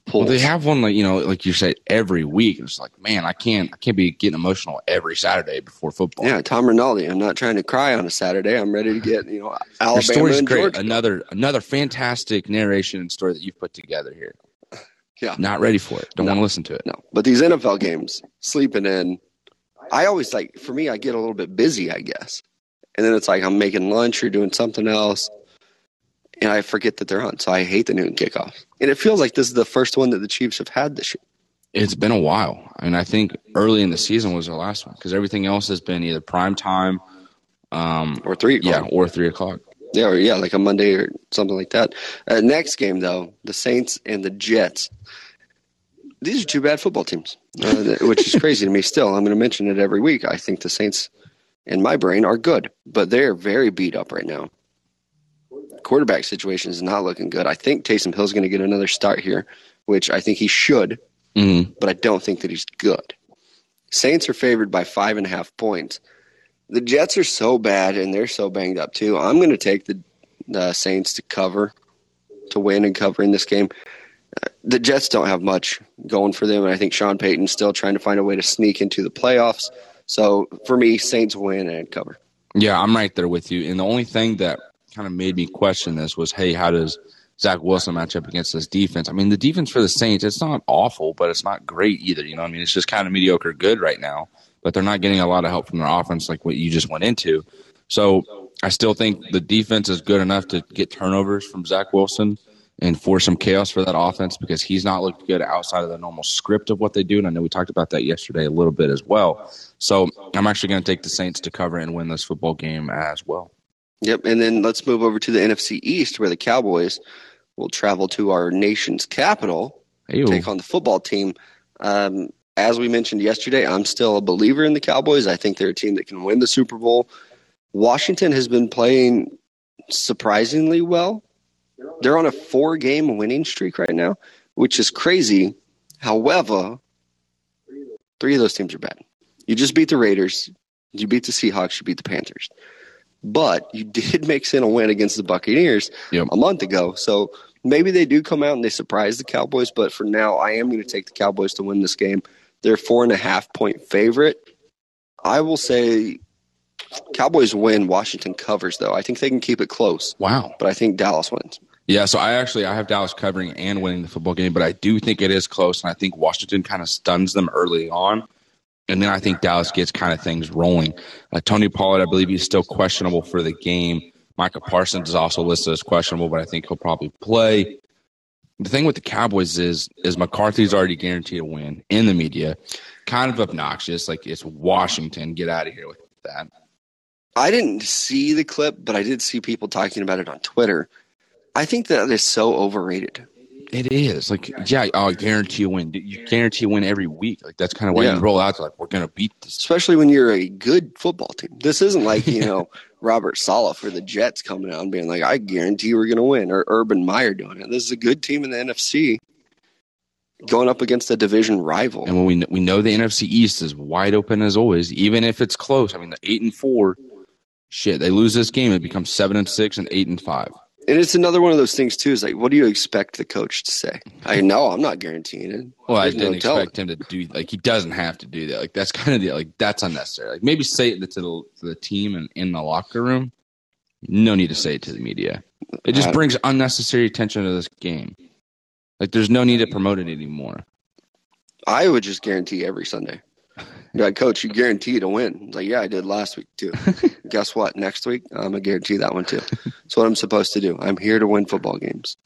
pulls. Well, they have one like you know, like you said, every week. It's like, man, I can't, I can't be getting emotional every Saturday before football. yeah, Tom Rinaldi. I'm not trying to cry on a Saturday. I'm ready to get you know Your Alabama story's and great. Georgia. Another, another fantastic narration and story that you've put together here. Yeah. Not ready for it. Don't No. want to listen to it. No, but these NFL games, sleeping in, I always like, for me, I get a little bit busy, I guess. And then it's like I'm making lunch or doing something else, and I forget that they're on. So I hate the noon kickoff. And it feels like this is the first one that the Chiefs have had this year. It's been a while. I mean, I think early in the season was the last one because everything else has been either prime time, um, Or three yeah, or three o'clock. Yeah, or yeah, like a Monday or something like that. Uh, next game, though, the Saints and the Jets. These are two bad football teams, uh, which is crazy to me still. I'm going to mention it every week. I think the Saints, in my brain, are good, but they're very beat up right now. Quarterback situation is not looking good. I think Taysom Hill's going to get another start here, which I think he should, hmm but I don't think that he's good. Saints are favored by five and a half points. The Jets are so bad and they're so banged up too. I'm going to take the, the Saints to cover, to win and cover in this game. Uh, The Jets don't have much going for them, and I think Sean Payton's still trying to find a way to sneak into the playoffs. So for me, Saints win and cover. Yeah, I'm right there with you. And the only thing that kind of made me question this was, hey, how does Zach Wilson match up against this defense. I mean, the defense for the Saints, it's not awful, but it's not great either. You know, I mean, it's just kind of mediocre good right now, but they're not getting a lot of help from their offense like what you just went into. So I still think the defense is good enough to get turnovers from Zach Wilson and force some chaos for that offense because he's not looked good outside of the normal script of what they do. And I know we talked about that yesterday a little bit as well. So I'm actually going to take the Saints to cover and win this football game as well. Yep. And then let's move over to the NFC East where the Cowboys will travel to our nation's capital, Ew. take on the football team. Um, as we mentioned yesterday, I'm still a believer in the Cowboys. I think they're a team that can win the Super Bowl. Washington has been playing surprisingly well. They're on a four game winning streak right now, which is crazy. However, three of those teams are bad. You just beat the Raiders, you beat the Seahawks, you beat the Panthers. But you did mix in a win against the Buccaneers Yep. a month ago. So maybe they do come out and they surprise the Cowboys. But for now, I am going to take the Cowboys to win this game. They're four and a half point favorite. I will say Cowboys win. Washington covers, though. I think they can keep it close, Wow. but I think Dallas wins. Yeah, so I actually I have Dallas covering and winning the football game, but I do think it is close, and I think Washington kind of stuns them early on, and then I think Dallas gets kind of things rolling. Uh, Tony Pollard, I believe he's still questionable for the game. Micah Parsons is also listed as questionable, but I think he'll probably play. The thing with the Cowboys is is McCarthy's already guaranteed a win in the media. Kind of obnoxious, like it's Washington. Get out of here with that. I didn't see the clip, but I did see people talking about it on Twitter. I think that is so overrated. It is like, yeah, oh, I guarantee you win. You guarantee you win every week. Like that's kind of why Yeah. you roll out to like we're gonna beat this. especially when you're a good football team. This isn't like, you know, Robert Saleh for the Jets coming out and being like, I guarantee we're going to win, or Urban Meyer doing it. This is a good team in the NFC going up against a division rival. And when we we know the NFC East is wide open as always, even if it's close. I mean, the eight and four, shit, they lose this game, it becomes seven and six and eight and five. And it's another one of those things, too, is like, what do you expect the coach to say? I know I'm not guaranteeing it. Well, I didn't no expect him to do like he doesn't have to do that. Like that's kind of the like that's unnecessary. Like maybe say it to the to the team and in the locker room. No need to say it to the media. It just brings unnecessary attention to this game. Like there's no need to promote it anymore. I would just guarantee every Sunday. Be like, Coach, you guarantee to win. It's like, yeah, I did last week too. Guess what? Next week, I'm gonna guarantee that one too. That's what I'm supposed to do. I'm here to win football games.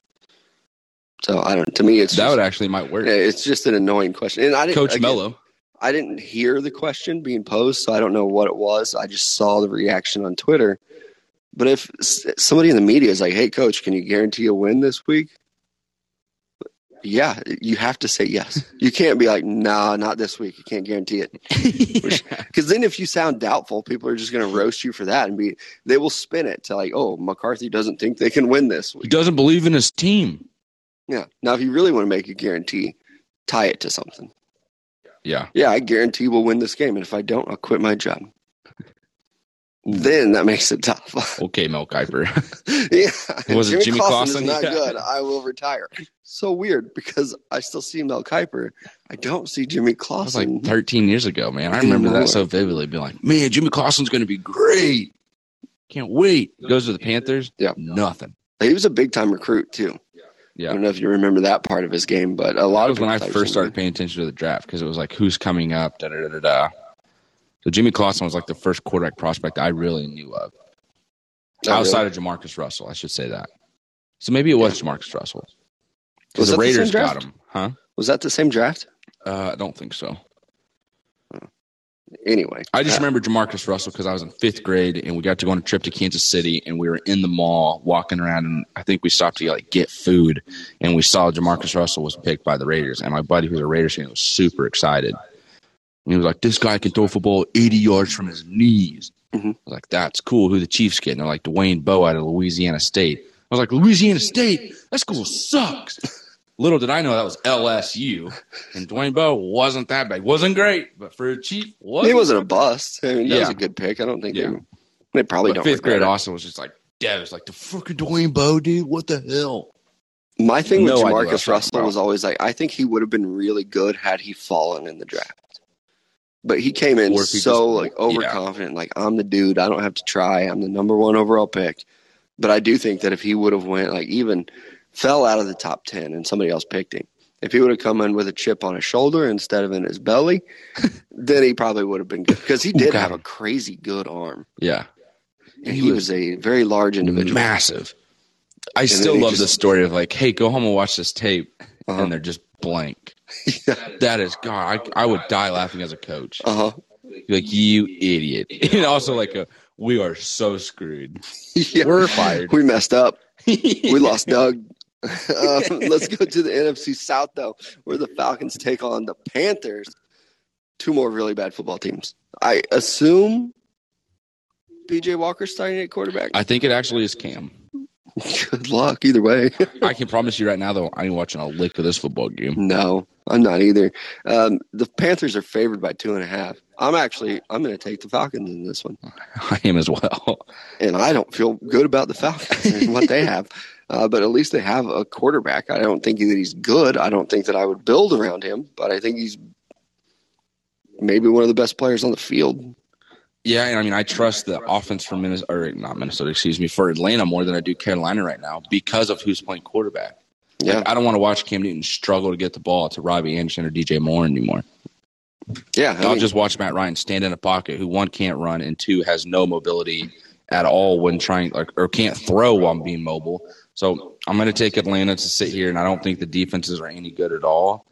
So I don't. To me, it's that just, would actually might work. it's just an annoying question. And I didn't, Coach again, Mello. I didn't hear the question being posed, so I don't know what it was. I just saw the reaction on Twitter. But if somebody in the media is like, "Hey, coach, can you guarantee a win this week?" Yeah, you have to say yes. You can't be like, "Nah, not this week. You can't guarantee it." Because then, if you sound doubtful, people are just going to roast you for that, and be they will spin it to like, "Oh, McCarthy doesn't think they can win this He doesn't believe in his team. Yeah. Now, if you really want to make a guarantee, tie it to something. Yeah. yeah, I guarantee we'll win this game. And if I don't, I'll quit my job. Then that makes it tough. Okay, Mel Kiper. yeah. Was it Jimmy Clausen Clausen? is not Yeah. good. I will retire. So weird because I still see Mel Kiper. I don't see Jimmy That was like 13 years ago, man. I remember Anymore. that so vividly. Be like, man, Jimmy Clausen's going to be great. Can't wait. Goes to the Panthers. Yeah. Nothing. he was a big time recruit too. Yeah. I don't know if you remember that part of his game, but a lot was of when I people thought he first started paying attention to the draft because it was like, who's coming up? Da, da, da, da, da. So Jimmy Clausen was like the first quarterback prospect I really knew of. Oh, outside really? of JaMarcus Russell, I should say that. So maybe it was JaMarcus Russell. Was the that the Raiders got him. Huh? Was that the same draft? Uh, I don't think so. Anyway, I just uh, remember JaMarcus Russell because I was in fifth grade and we got to go on a trip to Kansas City and we were in the mall walking around and I think we stopped to like get food and we saw JaMarcus Russell was picked by the Raiders and my buddy who's a Raiders fan was super excited. And he was like, "This guy can throw a football 80 yards from his knees." Mhm. I was like, "That's cool." Who the Chiefs get? And they're like Dwayne Bowe out of Louisiana State. I was like, "Louisiana State? That school sucks." Little did I know that was LSU, and Dwayne Bowe wasn't that bad. wasn't great, but for a Chief, wasn't he wasn't a bust. I mean, that was a good pick. I don't think Yeah. they, they probably But don't. fifth grade. Austin was just like, Dev was like the fucking Dwayne Bowe dude. What the hell? My thing No with idea what I was JaMarcus Russell was always like, I think he would have been really good had he fallen in the draft. But he came in he so just- like yeah. overconfident, like I'm the dude. I don't have to try. I'm the number one overall pick. But I do think that if he would have went like even fell out of the top 10 and somebody else picked him. If he would have come in with a chip on his shoulder instead of in his belly, then he probably would have been good because he did Okay. have a crazy good arm. Yeah. And he, was, a very large individual. Massive. I then still love just- the story of like, hey, go home and watch this tape, Uh-huh. and they're just blank. Yeah. That is God. I, I would die laughing as a coach. Uh huh. Like you idiot. And also like a, we are so screwed. Yeah. We're fired. We messed up. We lost Doug. um, let's go to the NFC South, though, where the Falcons take on the Panthers. Two more really bad football teams. I assume PJ Walker's starting at quarterback. I think it actually is Cam. Good luck either way. I can promise you right now, though, I ain't watching a lick of this football game. no, I'm not either. Um, the Panthers are favored by two and a half. I'm actually I'm going to take the Falcons in this one, I am as well. and I don't feel good about the Falcons and what they have. Uh, but at least they have a quarterback. I don't think that he's good. I don't think that I would build around him, but I think he's maybe one of the best players on the field. Yeah, and I mean, I trust the offense for Minnesota, or not Minnesota, excuse me, for Atlanta more than I do Carolina right now because of who's playing quarterback. Yeah, Like, I don't want to watch Cam Newton struggle to get the ball to Robbie Anderson or DJ Moore anymore. yeah. I I'll mean, just watch Matt Ryan stand in a pocket who one can't run and two has no mobility at all when trying like or can't throw while being mobile. So I'm going to take Atlanta to sit here, and I don't think the defenses are any good at all.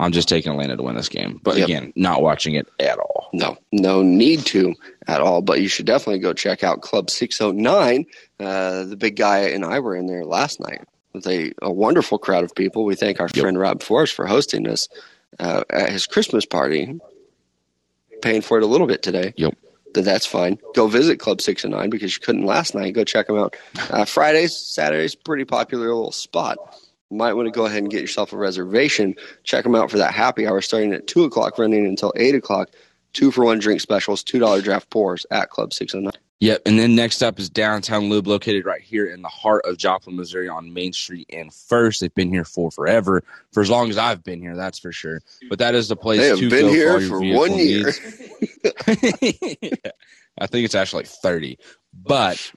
I'm just taking Atlanta to win this game, but Yep. again, not watching it at all. no, no need to at all. But you should definitely go check out Club 609. Uh, the big guy and I were in there last night with a, a wonderful crowd of people. We thank our Yep. friend Rob Forrest for hosting us uh, at his Christmas party. Paying for it a little bit today. Yep. But that's fine. Go visit Club 609 because you couldn't last night. Go check them out. Uh, Fridays, Saturdays, pretty popular little spot. You might want to go ahead and get yourself a reservation. Check them out for that happy hour starting at 2 o'clock, running until 8 o'clock. Two for one drink specials, $2 draft pours at Club 609. Yep. And then next up is Downtown Lube, located right here in the heart of Joplin, Missouri, on Main Street and First. They've been here for forever, for as long as I've been here, that's for sure. But that is the place They have to been go here your for one year. I think it's actually like 30. But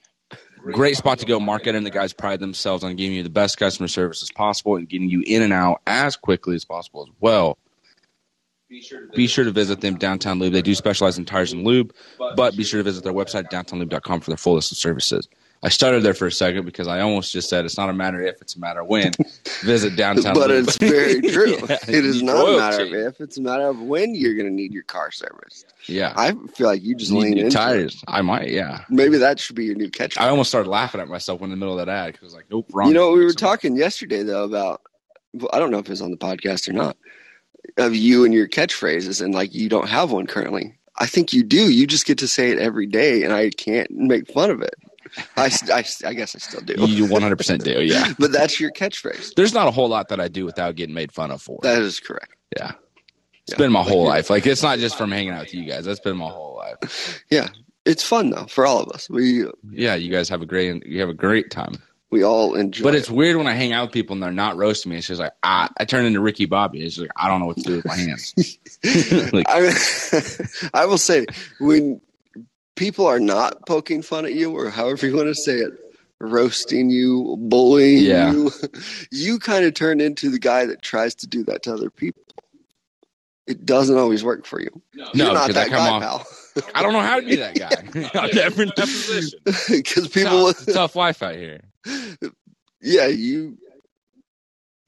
great spot to go. Market and the guys pride themselves on giving you the best customer service as possible and getting you in and out as quickly as possible as well. Be sure to visit them downtown lube. They do specialize in tires and lube, but be sure to visit their website downtownlube.com for their full list of services. I started there for a second because I almost just said it's not a matter if, it's a matter when. Visit downtown lube. but lube. it's very true. Yeah, it is you not a matter change. of if, it's a matter of when you're going to need your car serviced. Yeah. I feel like you just Need lean new into it. tires. I might, yeah. Maybe that should be your new catch. I almost started laughing at myself in the middle of that ad because I was like, nope, wrong. You know, we were talking yesterday though about. well, I don't know if it was on the podcast or not. Of you and your catchphrases, and like you don't have one currently. I think you do. You just get to say it every day, and I can't make fun of it. I I guess I still do. You 100% do, yeah. but that's your catchphrase. There's not a whole lot that I do without getting made fun of for. That is correct. yeah. It's Yeah. been my whole life. Like, it's not just from hanging out with you guys. That's been my whole life. Yeah, it's fun though for all of us. We Yeah, you guys have a great, you have a great time. We all enjoy. But it. it's weird when I hang out with people and they're not roasting me. It's just like, ah, I turn into Ricky Bobby. It's just like, I don't know what to do with my hands. Like- I, I will say when people are not poking fun at you or however you want to say it roasting you bullying Yeah. you you kind of turn into the guy that tries to do that to other people it doesn't always work for you No, you're not because I that come guy off. I don't know how to be that guy. I've never in that position. because people Tough, tough life out here. yeah you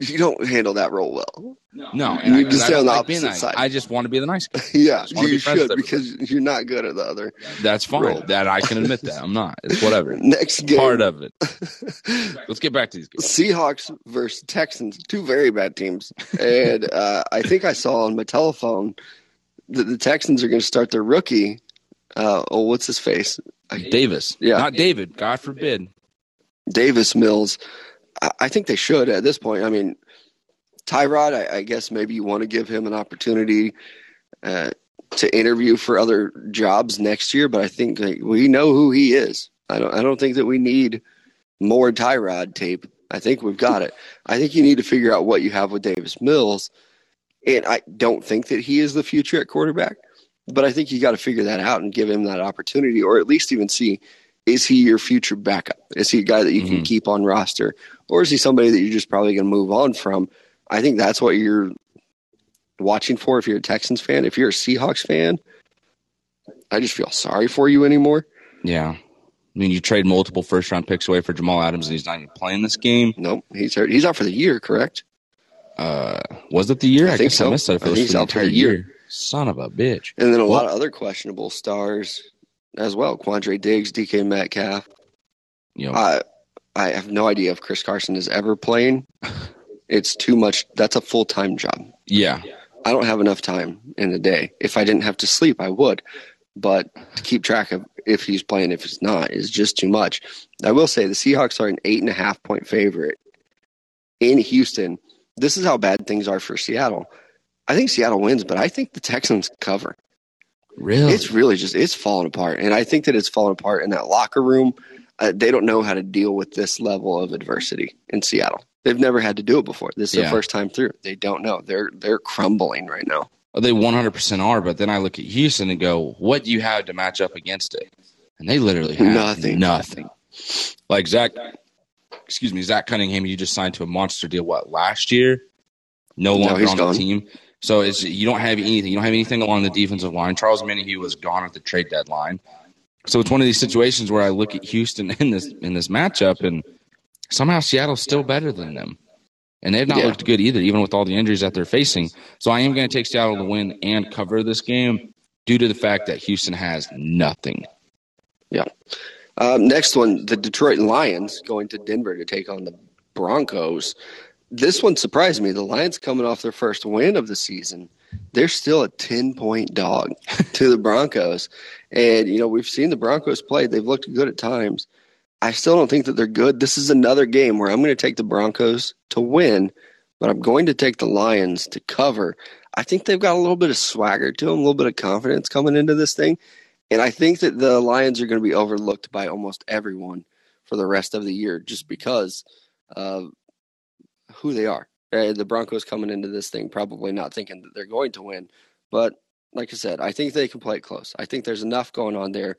you don't handle that role well No, You I- need to 'cause I stay on the like opposite that- side. I just want to be the nice guy. yeah you be should because you're not good at the other That's fine. Roll. That I can admit that I'm not. It's whatever. next game Part of it. Let's get back to these games. Seahawks versus Texans, two very bad teams. And uh, I think I saw on my telephone that the Texans are going to start their rookie. Uh, oh, what's his face? Davis, Yeah. not David. God forbid. Davis Mills. I, think they should at this point. I mean, Tyrod, I, I guess maybe you want to give him an opportunity uh, to interview for other jobs next year, but I think like, we know who he is. I don't. I don't think that we need more Tyrod tape. I think we've got it. I think you need to figure out what you have with Davis Mills, and I don't think that he is the future at quarterback. But I think you got to figure that out and give him that opportunity, or at least even see is he your future backup? Is he a guy that you can Mhm. keep on roster, or is he somebody that you're just probably going to move on from? I think that's what you're watching for if you're a Texans fan. If you're a Seahawks fan, I just feel sorry for you anymore. Yeah. I mean, you trade multiple first round picks away for Jamal Adams, and he's not even playing this game. Nope, he's hurt. He's out for the year, correct? Uh, was it the year? I I, think guess so. I missed that. If I it was think for he's the out for entire the year. year. Son of a bitch. And then a lot of other questionable stars as well. Quandre Diggs, DK Metcalf. You know, I I have no idea if Chris Carson is ever playing. It's too much. That's a full time job. yeah. I don't have enough time in the day. If I didn't have to sleep, I would. But to keep track of if he's playing, if he's not, is just too much. I will say the Seahawks are an eight and a half point favorite in Houston. This is how bad things are for Seattle. I think Seattle wins, but I think the Texans cover. Really? It's really just it's falling apart, and I think that it's falling apart in that locker room. Uh, they don't know how to deal with this level of adversity in Seattle. They've never had to do it before. This is Yeah. their first time through. They don't know. They're they're crumbling right now. They 100% are, but then I look at Houston and go, what do you have to match up against it? And they literally have Nothing. Nothing. Like Zach, excuse me, Zach Cunningham, you just signed to a monster deal, what, last year? No No, longer he's on gone. the team. So it's you don't have anything. You don't have anything along the defensive line. Charles Omenihu was gone at the trade deadline. So it's one of these situations where I look at Houston in this in this matchup, and somehow Seattle's still better than them, and they've not Yeah. looked good either, even with all the injuries that they're facing. So I am going to take Seattle to win and cover this game due to the fact that Houston has nothing. Um, next one, the Detroit Lions going to Denver to take on the Broncos. This one surprised me. The Lions coming off their first win of the season. They're still a 10 point dog to the Broncos. And, you know, we've seen the Broncos play. They've looked good at times. I still don't think that they're good. This is another game where I'm going to take the Broncos to win, but I'm going to take the Lions to cover. I think they've got a little bit of swagger to them, a little bit of confidence coming into this thing. And I think that the Lions are going to be overlooked by almost everyone for the rest of the year just because of who they are. Uh, the Broncos coming into this thing probably not thinking that they're going to win. But like I said, I think they can play it close. I think there's enough going on there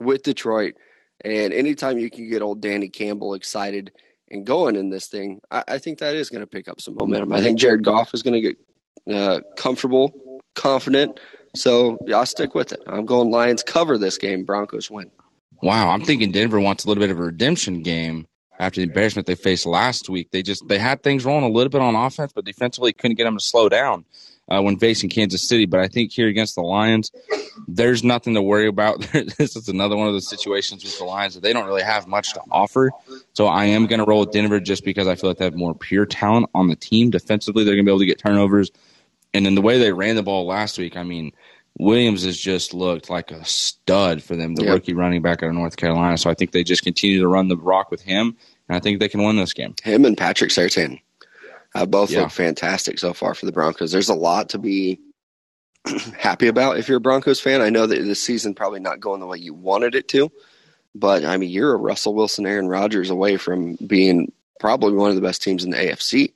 with Detroit. And anytime you can get old Danny Campbell excited and going in this thing, I, I think that is going to pick up some momentum. I think Jared Goff is going to get uh, comfortable, confident. So yeah, I'll stick with it. I'm going Lions cover this game. Broncos win. Wow, I'm thinking Denver wants a little bit of a redemption game after the embarrassment they faced last week. They just they had things rolling a little bit on offense, but defensively couldn't get them to slow down uh, when facing Kansas City. But I think here against the Lions, there's nothing to worry about. this is another one of those situations with the Lions that they don't really have much to offer. So I am going to roll with Denver just because I feel like they have more pure talent on the team. Defensively, they're going to be able to get turnovers. And then the way they ran the ball last week, I mean, Williams has just looked like a stud for them, the Yep. rookie running back out of North Carolina. So I think they just continue to run the rock with him, and I think they can win this game. Him and Patrick Surtain have both Yeah. looked fantastic so far for the Broncos. There's a lot to be happy about if you're a Broncos fan. I know that this season probably not going the way you wanted it to, but I mean, you're a Russell Wilson, Aaron Rodgers away from being probably one of the best teams in the AFC.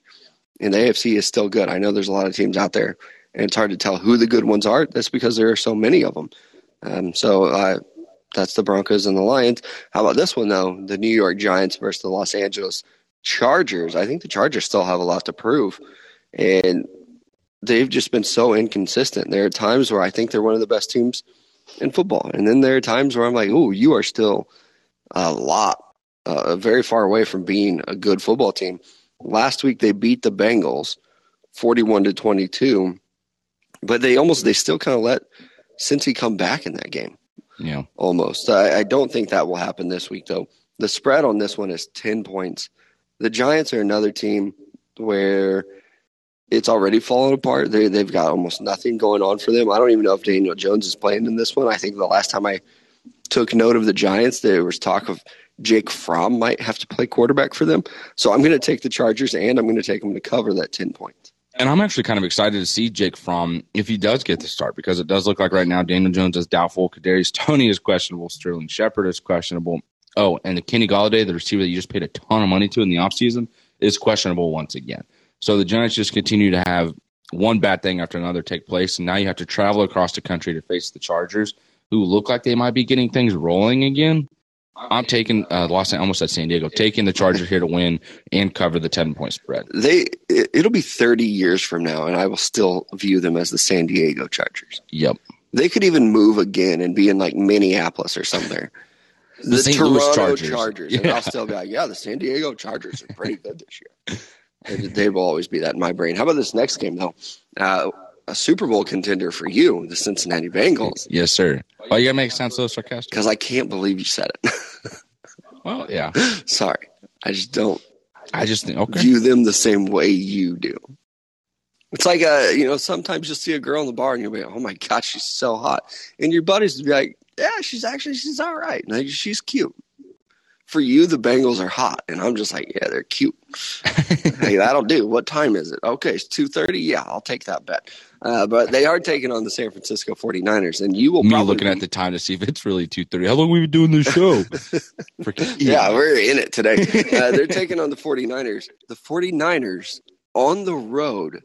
And the AFC is still good. I know there's a lot of teams out there, and it's hard to tell who the good ones are. That's because there are so many of them. Um, so uh, that's the Broncos and the Lions. How about this one though? The New York Giants versus the Los Angeles Chargers. I think the Chargers still have a lot to prove, and they've just been so inconsistent. There are times where I think they're one of the best teams in football, and then there are times where I'm like, "Oh, you are still a lot, uh, very far away from being a good football team." Last week they beat the Bengals, forty-one to twenty-two, but they almost they still kind of let Cincy come back in that game Yeah, almost. I, I don't think that will happen this week, though. The spread on this one is 10 points. The Giants are another team where it's already fallen apart. They, they've got almost nothing going on for them. I don't even know if Daniel Jones is playing in this one. I think the last time I took note of the Giants, there was talk of Jake Fromm might have to play quarterback for them. So I'm going to take the Chargers and I'm going to take them to cover that 10 points. And I'm actually kind of excited to see Jake Fromm if he does get the start because it does look like right now Daniel Jones is doubtful, Kadarius Toney is questionable, Sterling Shepard is questionable. Oh, and the Kenny Golladay, the receiver that you just paid a ton of money to in the offseason, is questionable once again. So the Giants just continue to have one bad thing after another take place, and now you have to travel across the country to face the Chargers, who look like they might be getting things rolling again. I'm taking uh, Los. Angeles, almost said San Diego. Taking the Chargers here to win and cover the ten point spread. They it, it'll be 30 years from now, and I will still view them as the San Diego Chargers. Yep. They could even move again and be in like Minneapolis or something. The St. Louis Chargers. Chargers. And I'll still be like, yeah, the San Diego Chargers are pretty good this year. And they will always be that in my brain. How about this next game though? Uh, a Super Bowl contender for you, the Cincinnati Bengals, Yes, sir. Oh, you gotta make it sound so sarcastic. because I can't believe you said it. Well, yeah. Sorry, I just don't I just think okay. view them the same way you do. It's like uh, you know, sometimes you'll see a girl in the bar and you'll be, like, "Oh my god, she's so hot," and your buddies will be like, "Yeah, she's actually she's all right. Like, she's cute." For you, the Bengals are hot, and I'm just like, "Yeah, they're cute." hey, that'll do. What time is it? Okay, it's two thirty. Yeah, I'll take that bet. Uh, but they are taking on the San Francisco 49ers, and you will Me looking at the time to see if it's really two thirty. How long we been doing this show? Freaking Yeah, idiot. we're in it today. Uh, they're taking on the 49ers. The 49ers on the road,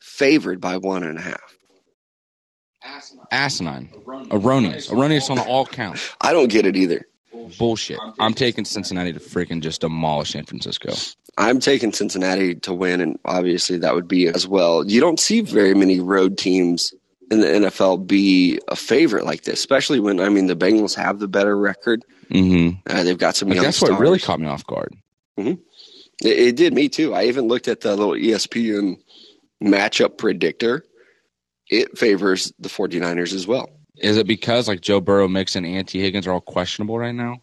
favored by one and a half. asinine, erroneous, erroneous on all counts. I don't get it either. Bullshit. I'm taking Cincinnati to freaking just demolish San Francisco. I'm taking Cincinnati to win, and obviously that would be as well. You don't see very many road teams in the NFL be a favorite like this, especially when I mean the Bengals have the better record. Mm-hmm. Uh, they've got some Like, that's stars. what really caught me off guard. It, it did me too. I even looked at the little ESPN matchup predictor. It favors the 49ers as well. Is it because like Joe Burrow, Mixon, and Tee Higgins are all questionable right now?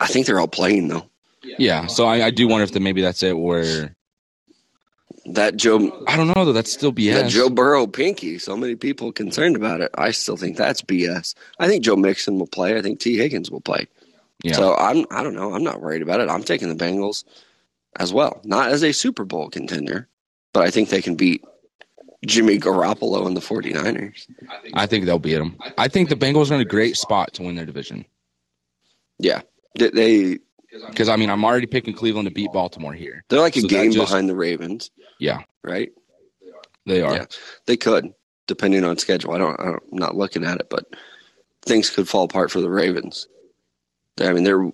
I think they're all playing though. Yeah. So I, I do wonder if the, maybe that's it. Where That Joe I don't know though. That's still BS. that Joe Burrow pinky. So many people concerned about it. I still think that's BS. I think Joe Mixon will play. I think Tee Higgins will play. yeah. So I'm I don't know. I'm not worried about it. I'm taking the Bengals as well. Not as a Super Bowl contender, but I think they can beat Jimmy Garoppolo and the 49ers. I think they'll beat them. I think the Bengals are in a great spot to win their division. Yeah. They, Because I mean, I'm already picking Cleveland to beat Baltimore here. they're like a So game just- behind the Ravens, Yeah, right? they are. Yeah. They could, depending on schedule. I don't I'm not looking at it, but things could fall apart for the Ravens. I mean, they're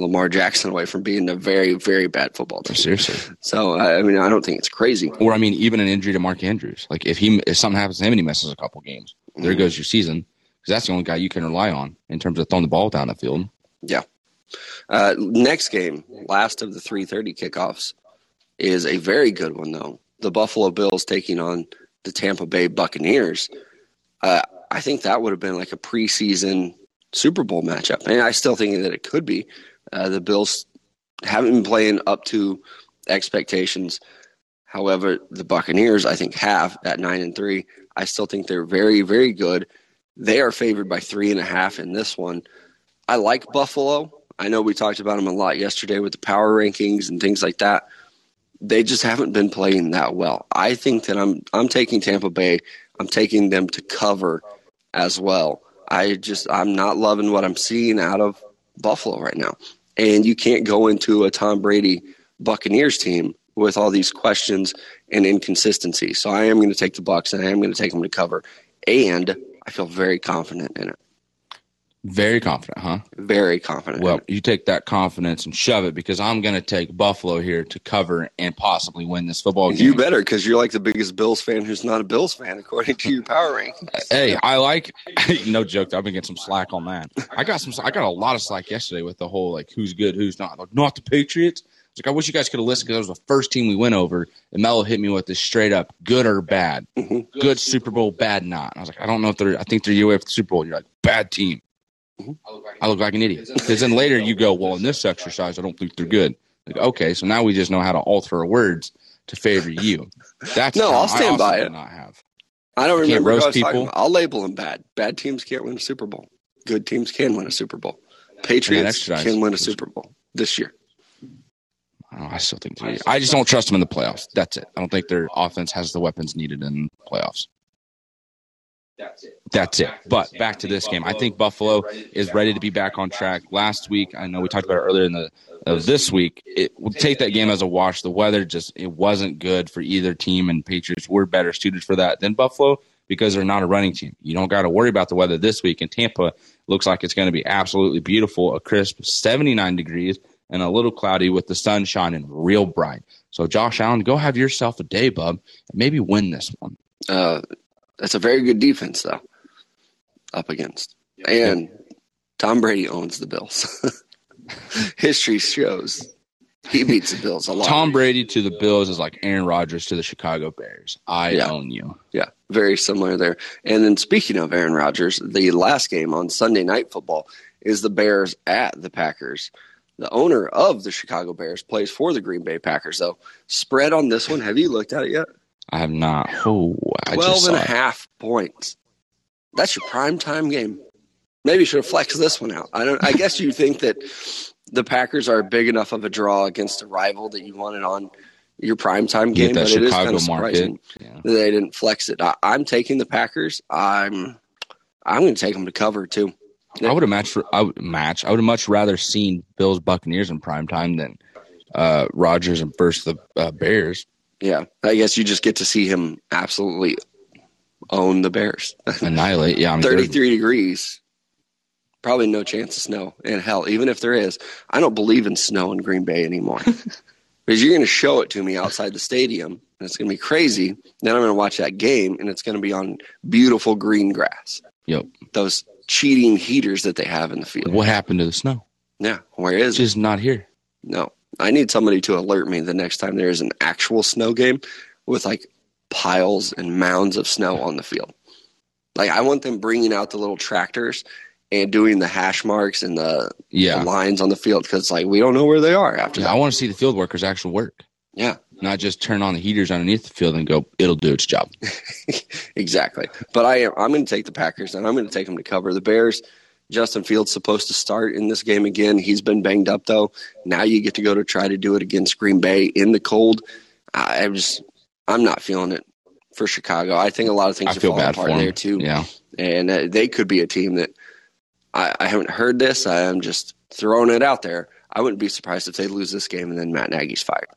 Lamar Jackson away from being a very, very bad football team. Seriously. So, I mean, I don't think it's crazy. Or I mean, even an injury to Mark Andrews. Like if he if something happens to him and he misses a couple games, there Mhm. goes your season. Because that's the only guy you can rely on in terms of throwing the ball down the field. Uh, next game, last of the 3:30 kickoffs, is a very good one though. The Buffalo Bills taking on the Tampa Bay Buccaneers. Uh, I think that would have been like a preseason Super Bowl matchup, and I still think that it could be. Uh, the Bills haven't been playing up to expectations. However, the Buccaneers, I think, have at nine and three. I still think they're very, very good. They are favored by three and a half in this one. I like Buffalo. I know we talked about them a lot yesterday with the power rankings and things like that. They just haven't been playing that well. I think that I'm I'm taking Tampa Bay. I'm taking them to cover as well. I just I'm not loving what I'm seeing out of Buffalo right now. And you can't go into a Tom Brady Buccaneers team with all these questions and inconsistency. So I am going to take the Bucks and I am going to take them to cover. And I feel very confident in it. Very confident, huh? Very confident. Well, you take that confidence and shove it because I'm going to take Buffalo here to cover and possibly win this football game. You better, because you're like the biggest Bills fan who's not a Bills fan, according to your power rankings. Hey, I like no joke. I've been getting some slack on that. I got some. I got a lot of slack yesterday with the whole like who's good, who's not. Like not the Patriots. It's like I wish you guys could have listened because that was the first team we went over, and Mello hit me with this straight up good or bad. Mhm. Good Super Bowl, bad not. And I was like, I don't know if they're. I think they're away for the Super Bowl. And you're like bad team. Mhm. I look like an idiot because then later you go, well, in this exercise, I don't think they're good. Like okay, so now we just know how to alter our words to favor you. That's No, I'll stand by it. Not have. I don't Can't remember what roast I was talking people. about. I'll label them bad. Bad teams can't win a Super Bowl. Good teams can win a Super Bowl. Patriots can win a Super Bowl this year. I, I still think. I just don't trust them in the playoffs. That's it. I don't think their offense has the weapons needed in playoffs. That's it. But back to this game, I think Buffalo is ready to be back on track. Last week, I know we talked about it earlier in the of this week. It would take that game as a wash. The weather just it wasn't good for either team, and Patriots were better suited for that than Buffalo. because they're not a running team. You don't got to worry about the weather this week in Tampa. Looks like it's going to be absolutely beautiful, a crisp 79 degrees and a little cloudy with the sun shining real bright. So, Josh Allen, go have yourself a day, bub, and maybe win this one. Uh, that's a very good defense, though, up against. And Tom Brady owns the Bills. History shows he beats the Bills a lot. Tom Brady to the Bills is like Aaron Rodgers to the Chicago Bears. I Yeah. own you. Yeah, very similar there. And then speaking of Aaron Rodgers, the last game on Sunday Night Football is the Bears at the Packers. The owner of the Chicago Bears plays for the Green Bay Packers, though. Spread on this one, have you looked at it yet? I have not. Oh, I 12 just and a it. half points. That's your prime time game. Maybe you should have flexed this one out. I don't I guess you think that the Packers are big enough of a draw against a rival that you want it on your prime time game, that but it is Chicago kind of market. surprising Yeah. they didn't flex it. I, I'm taking the Packers. I'm I'm going to take them to cover too. I would have matched for I would match. I would have much rather seen Bills Buccaneers in prime time than uh Rodgers and versus the uh, Bears. Yeah, I guess you just get to see him absolutely own the Bears. Annihilate. Yeah, I mean, they're- 33 degrees. Probably no chance of snow. And hell, even if there is, I don't believe in snow in Green Bay anymore. because you're going to show it to me outside the stadium, and it's going to be crazy. Then I'm going to watch that game, and it's going to be on beautiful green grass. Yep. Those cheating heaters that they have in the field. What happened to the snow? Yeah, where is It's it? just not here. No. I need somebody to alert me the next time there is an actual snow game with like piles and mounds of snow on the field. Like I want them bringing out the little tractors and doing the hash marks and the, Yeah. the lines on the field because like we don't know where they are after Yeah, I want to see the field workers actually work. Yeah, not just turn on the heaters underneath the field and go, it'll do its job. exactly. But I am I'm going to take the Packers and I'm going to take them to cover the Bears. Justin Fields supposed to start in this game again. He's been banged up though. Now you get to go to try to do it against Green Bay in the cold. I I'm just I'm not feeling it for Chicago. I think a lot of things I are falling bad for apart there too. Yeah. and uh, they could be a team that I, I haven't heard this. I am just throwing it out there. I wouldn't be surprised if they lose this game and then Matt Nagy's fired.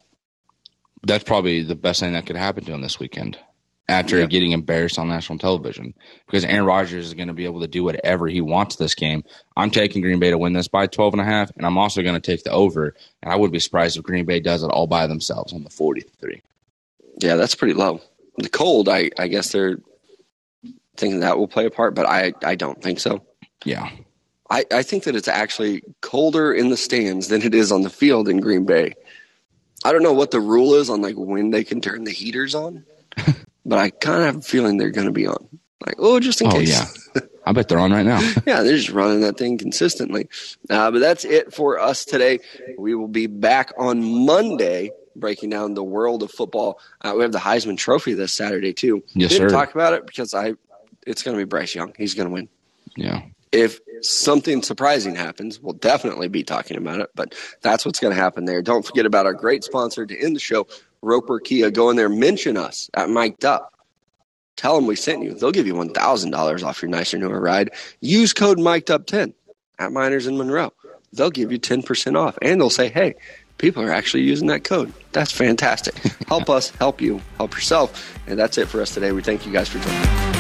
That's probably the best thing that could happen to him this weekend after Yeah. getting embarrassed on national television because Aaron Rodgers is going to be able to do whatever he wants this game. I'm taking Green Bay to win this by 12 and a half, and I'm also going to take the over. And I wouldn't be surprised if Green Bay does it all by themselves on the 43. Yeah, that's pretty low. The cold, I, I guess they're thinking that will play a part, but I, I don't think so. Yeah. I, I think that it's actually colder in the stands than it is on the field in Green Bay. I don't know what the rule is on like when they can turn the heaters on, but I kind of have a feeling they're going to be on. Like, oh, just in Oh, case. yeah. I bet they're on right now. yeah, they're just running that thing consistently. Uh, but that's it for us today. We will be back on Monday breaking down the world of football. Uh, we have the Heisman Trophy this Saturday too. Yes, Didn't sir. talk about it because I, it's going to be Bryce Young. He's going to win. Yeah. If something surprising happens, we'll definitely be talking about it. But that's what's going to happen there. Don't forget about our great sponsor to end the show, Roper Kia. Go in there, mention us at Mic'd Up. Tell them we sent you. They'll give you $1,000 off your nicer, newer ride. Use code Mic'd Up 10 at Miners in Monroe. They'll give you 10% off. And they'll say, hey, people are actually using that code. That's fantastic. help us, help you, help yourself. And that's it for us today. We thank you guys for joining.